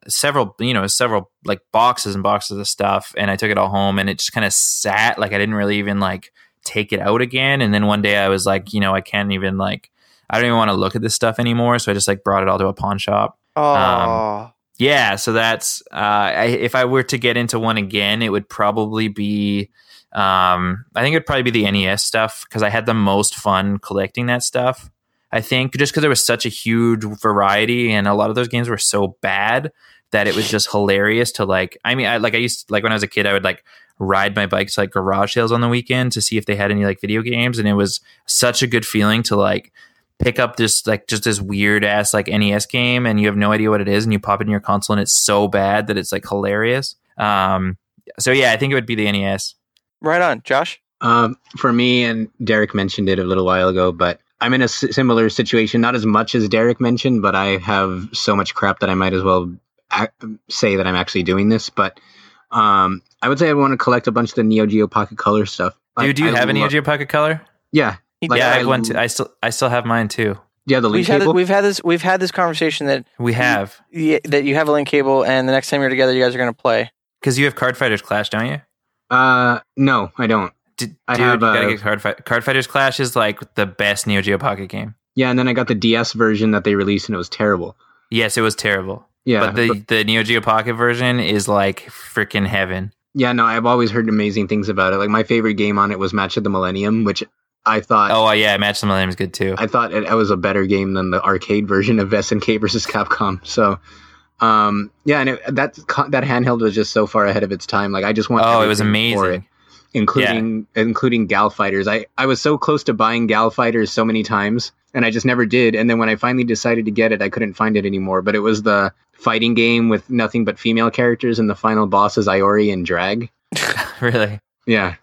several you know several like boxes and boxes of stuff, and I took it all home, and it just kind of sat like I didn't really even like take it out again, and then one day I was like, you know, I can't even like. I don't even want to look at this stuff anymore, so I just like brought it all to a pawn shop. oh, um, Yeah, so that's uh, I, if I were to get into one again, it would probably be. Um, I think it would probably be the NES stuff because I had the most fun collecting that stuff. I think just because there was such a huge variety and a lot of those games were so bad that it was just hilarious to like. I mean, I like I used to, like when I was a kid, I would like ride my bike to like garage sales on the weekend to see if they had any like video games, and it was such a good feeling to like pick up this like just this weird ass like NES game and you have no idea what it is and you pop it in your console and it's so bad that it's like hilarious. Um so yeah, I think it would be the NES. right on, Josh. Um, for me, and Derek mentioned it a little while ago, but I'm in a similar situation. Not as much as Derek mentioned, but I have so much crap that I might as well ac- say that I'm actually doing this. But um, I would say I want to collect a bunch of the Neo Geo Pocket Color stuff. Dude, do you I have a Neo Geo Pocket Color? Yeah, Like, yeah, I I have one too. I still I still have mine too. yeah. The We've link had we've had this we've had this conversation that We have yeah, that you have a link cable, and the next time you're together, you guys are going to play. because you have Card Fighters Clash, don't you? Uh, no, I don't. D- I Dude, have, you gotta uh, get Card Fight. Card Fighters Clash is like the best Neo Geo Pocket game. Yeah, and then I got the DS version that they released, and it was terrible. Yes, it was terrible, Yeah, but the but- the Neo Geo Pocket version is like freaking heaven. yeah, no, I've always heard amazing things about it. Like my favorite game on it was Match of the Millennium, which I thought Oh uh, yeah, Match of the Millennium is good too. I thought it, it was a better game than the arcade version of SNK versus Capcom. So, um, yeah, and it, that that handheld was just so far ahead of its time. Like I just want. Oh, it was amazing. for amazing. including including Gal Fighters. I I was so close to buying Gal Fighters so many times, and I just never did. And then when I finally decided to get it, I couldn't find it anymore. But it was the fighting game with nothing but female characters, and the final boss is Iori and Drag. really. Yeah,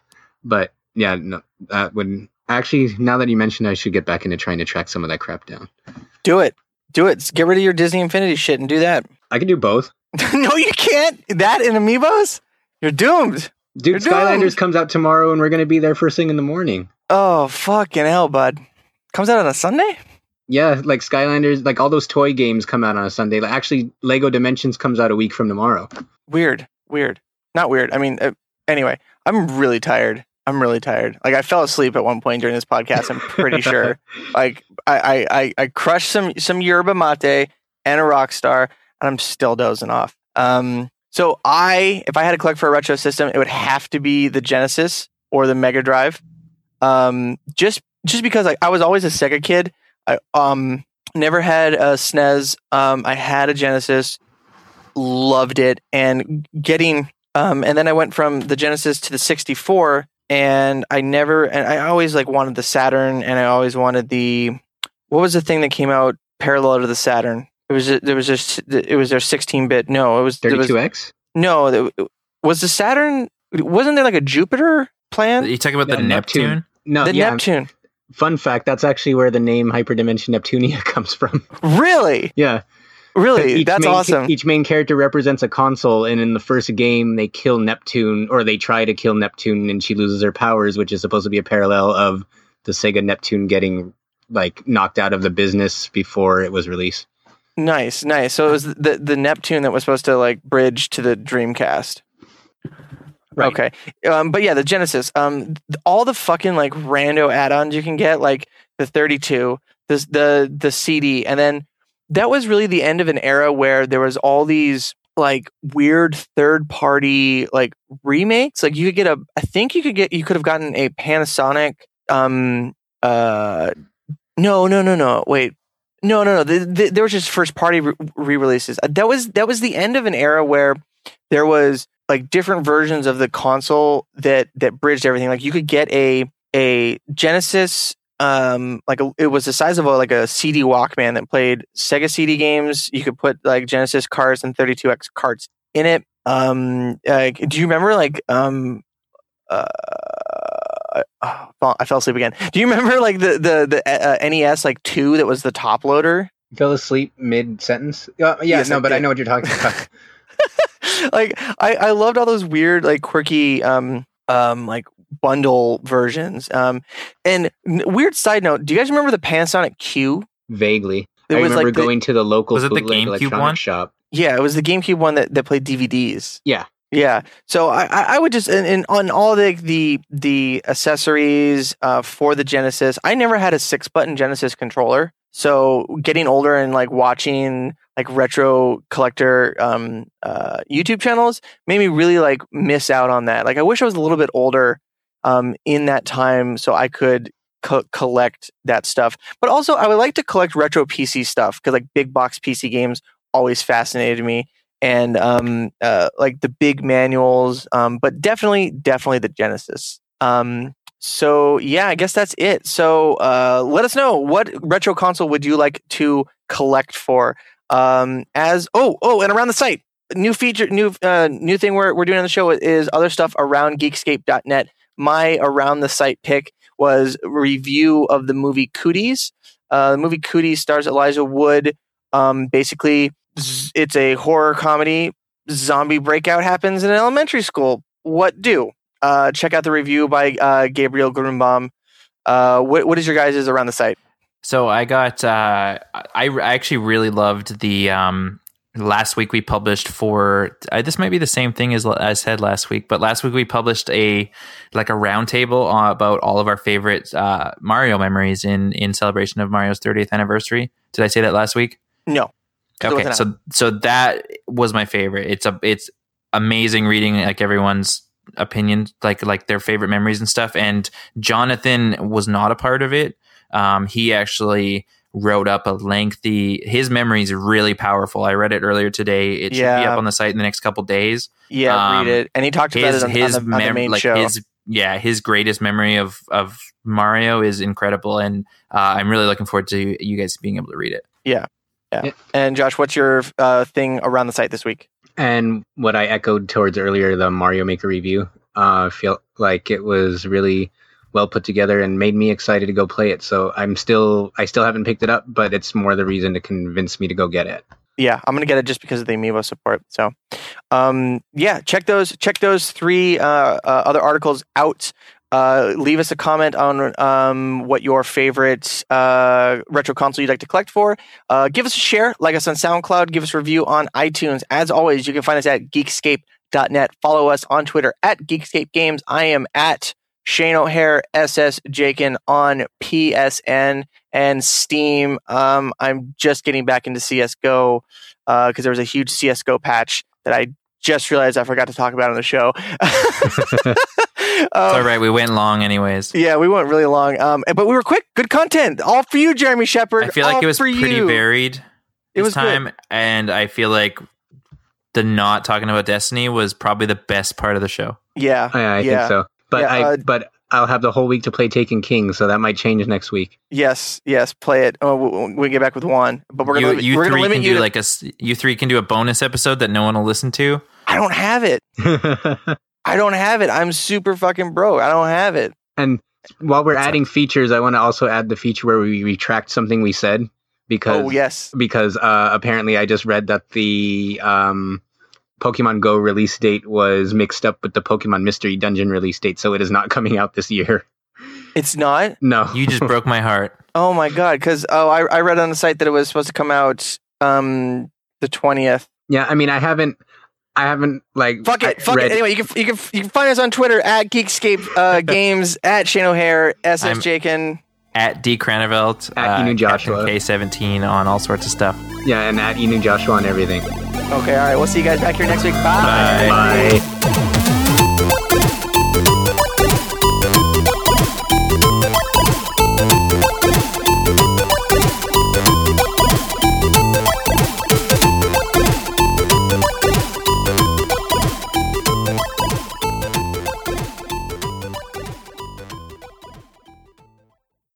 but yeah, no, that would actually. Now that you mentioned, I should get back into trying to track some of that crap down. Do it, do it. Get rid of your Disney Infinity shit and do that. I can do both. no, you can't. That and Amiibos, you're doomed. Dude, You're Skylanders comes out tomorrow, and we're gonna be there first thing in the morning. Oh fucking hell, bud. Comes out on a Sunday. Yeah, like Skylanders, like all those toy games come out on a Sunday. Like, actually, Lego Dimensions comes out a week from tomorrow. Weird, weird. Not weird. I mean, uh, anyway, I'm really tired. I'm really tired. Like I fell asleep at one point during this podcast. I'm pretty sure. Like I, I, I, I crushed some some yerba mate and a rock star, and I'm still dozing off. Um, so I, if I had to collect for a retro system, it would have to be the Genesis or the Mega Drive. Um, just just because like I was always a Sega kid. I um never had a SNES. Um, I had a Genesis, loved it, and getting um, and then I went from the Genesis to the 64, and I never, and I always like wanted the Saturn, and I always wanted the, what was the thing that came out parallel to the Saturn? It was there was just it was their 16 bit. No, it was there was 32X? no. it- Was the Saturn? Wasn't there like a Jupiter plan? You talking about Yeah, the Neptune? Neptune. No, the yeah. Neptune. Fun fact: that's actually where the name Hyperdimension Neptunia comes from. Really, yeah, really, that's main, awesome. Each main character represents a console, and in the first game, they kill Neptune, or they try to kill Neptune, and she loses her powers, which is supposed to be a parallel of the Sega Neptune getting like knocked out of the business before it was released. Nice, nice. So it was the the Neptune that was supposed to like bridge to the Dreamcast. Right. Okay. Um, but yeah, the Genesis. Um, th- all the fucking like rando add-ons you can get, like the 32, this the the CD, and then that was really the end of an era where there was all these like weird third party like remakes. Like you could get a, I think you could get, you could have gotten a Panasonic. Um, uh, no, no, no, no. Wait, no, no, no. The, the, there was just first party re- re-releases. Uh, That was that was the end of an era where there was like different versions of the console that that bridged everything. Like you could get a a Genesis, um, like a, it was the size of a like a CD Walkman that played Sega CD games. You could put like Genesis cards and 32x cards in it. Um, like, do you remember like um, uh, oh, I fell asleep again. Do you remember like the the the uh, NES like two that was the top loader? Fell asleep mid sentence. Uh, yeah, Yes, no, I but I know what you're talking about. like I, I loved all those weird like quirky um um like bundle versions um and weird side note do you guys remember the panasonic q Vaguely, It I was remember like the- going to the local Was it the GameCube electronic one? shop. yeah it was the gamecube one that, that played dvds Yeah. Yeah. So i i would just and, and on all the the the accessories uh for the genesis i never had a six button genesis controller. So getting older and like watching like retro collector um uh youtube channels made me really like miss out on that. Like i wish i was a little bit older um in that time so i could co- collect that stuff. But also i would like to collect retro pc stuff because like big box pc games always fascinated me and um uh like the big manuals um but definitely definitely the genesis. Um so yeah i guess that's it. So uh let us know what retro console would you like to collect for. Um as oh oh and around the site new feature new uh new thing we're, we're doing on the show is other stuff around geekscape.net my around the site pick was review of the movie cooties. Uh the movie cooties stars elijah wood. Um basically it's a horror comedy zombie breakout happens in an elementary school. What do? Uh check out the review by uh gabriel grunbaum uh what, what is your guys' around the site? So I got uh, I, I actually really loved the um, last week we published for uh, this might be the same thing as I said last week, but last week we published a like a roundtable uh, about all of our favorite uh, Mario memories in in celebration of Mario's 30th anniversary. Did I say that last week? no okay so so that was my favorite. It's a it's amazing reading like everyone's opinion like like their favorite memories and stuff and jonathan was not a part of it. Um he actually wrote up a lengthy his memory is really powerful. I read it earlier today. It should be up on the site in the next couple days. Yeah Um, read it. And he talked about his it on, his on the, on the main like show. his yeah his greatest memory of of mario is incredible and uh, i'm really looking forward to you guys being able to read it and josh what's your uh thing around the site this week And what I echoed towards earlier, the Mario Maker review, uh, I feel like it was really well put together and made me excited to go play it. So I'm still, I still haven't picked it up, but it's more the reason to convince me to go get it. yeah i'm gonna get it just because of the amiibo support so um yeah check those check those three uh, uh other articles out uh leave us a comment on um what your favorite uh retro console you'd like to collect for uh give us a share like us on soundcloud give us a review on itunes as always you can find us at geekscape.net follow us on twitter at geekscape games i am at Shane O'Hare, SS Jakin on PSN and Steam. Um, I'm just getting back into CSGO because there was a huge CSGO patch that I just realized I forgot to talk about on the show. it's Um, all right we went long anyways Yeah, we went really long, um, but we were quick. Good content, all for you, Jeremy Shepard. I feel like all it was pretty you. varied It this was good. time, and I feel like the not talking about Destiny was probably the best part of the show. Yeah, I, I yeah. think so. But Yeah, I, uh, but I'll have the whole week to play Taken King, so that might change next week. Yes, yes, play it. Oh, we, we can get back with one, but we're gonna you, limit, you we're gonna limit can you. do To, like a s- you three can do a bonus episode that no one will listen to. I don't have it. I don't have it. I'm super fucking broke. I don't have it. and while we're What's adding features, I want to also add the feature where we retract something we said because Oh yes. because uh, apparently I just read that the um, Pokemon Go release date was mixed up with the Pokemon Mystery Dungeon release date, so it is not coming out this year. It's not. No, You just broke my heart. Oh my god. Because oh, I I read on the site that it was supposed to come out um the twentieth. yeah, I mean, I haven't, I haven't like Fuck it. I Fuck read- it. Anyway, you can you can you can find us on Twitter at Geekscape uh, Games at Shane O'Hare SS At D Cranevelt, At Inu Joshua. K seventeen on all sorts of stuff. Yeah, and at Inu Joshua and everything. Okay. All right. We'll see you guys back here next week. Bye. Bye. Bye.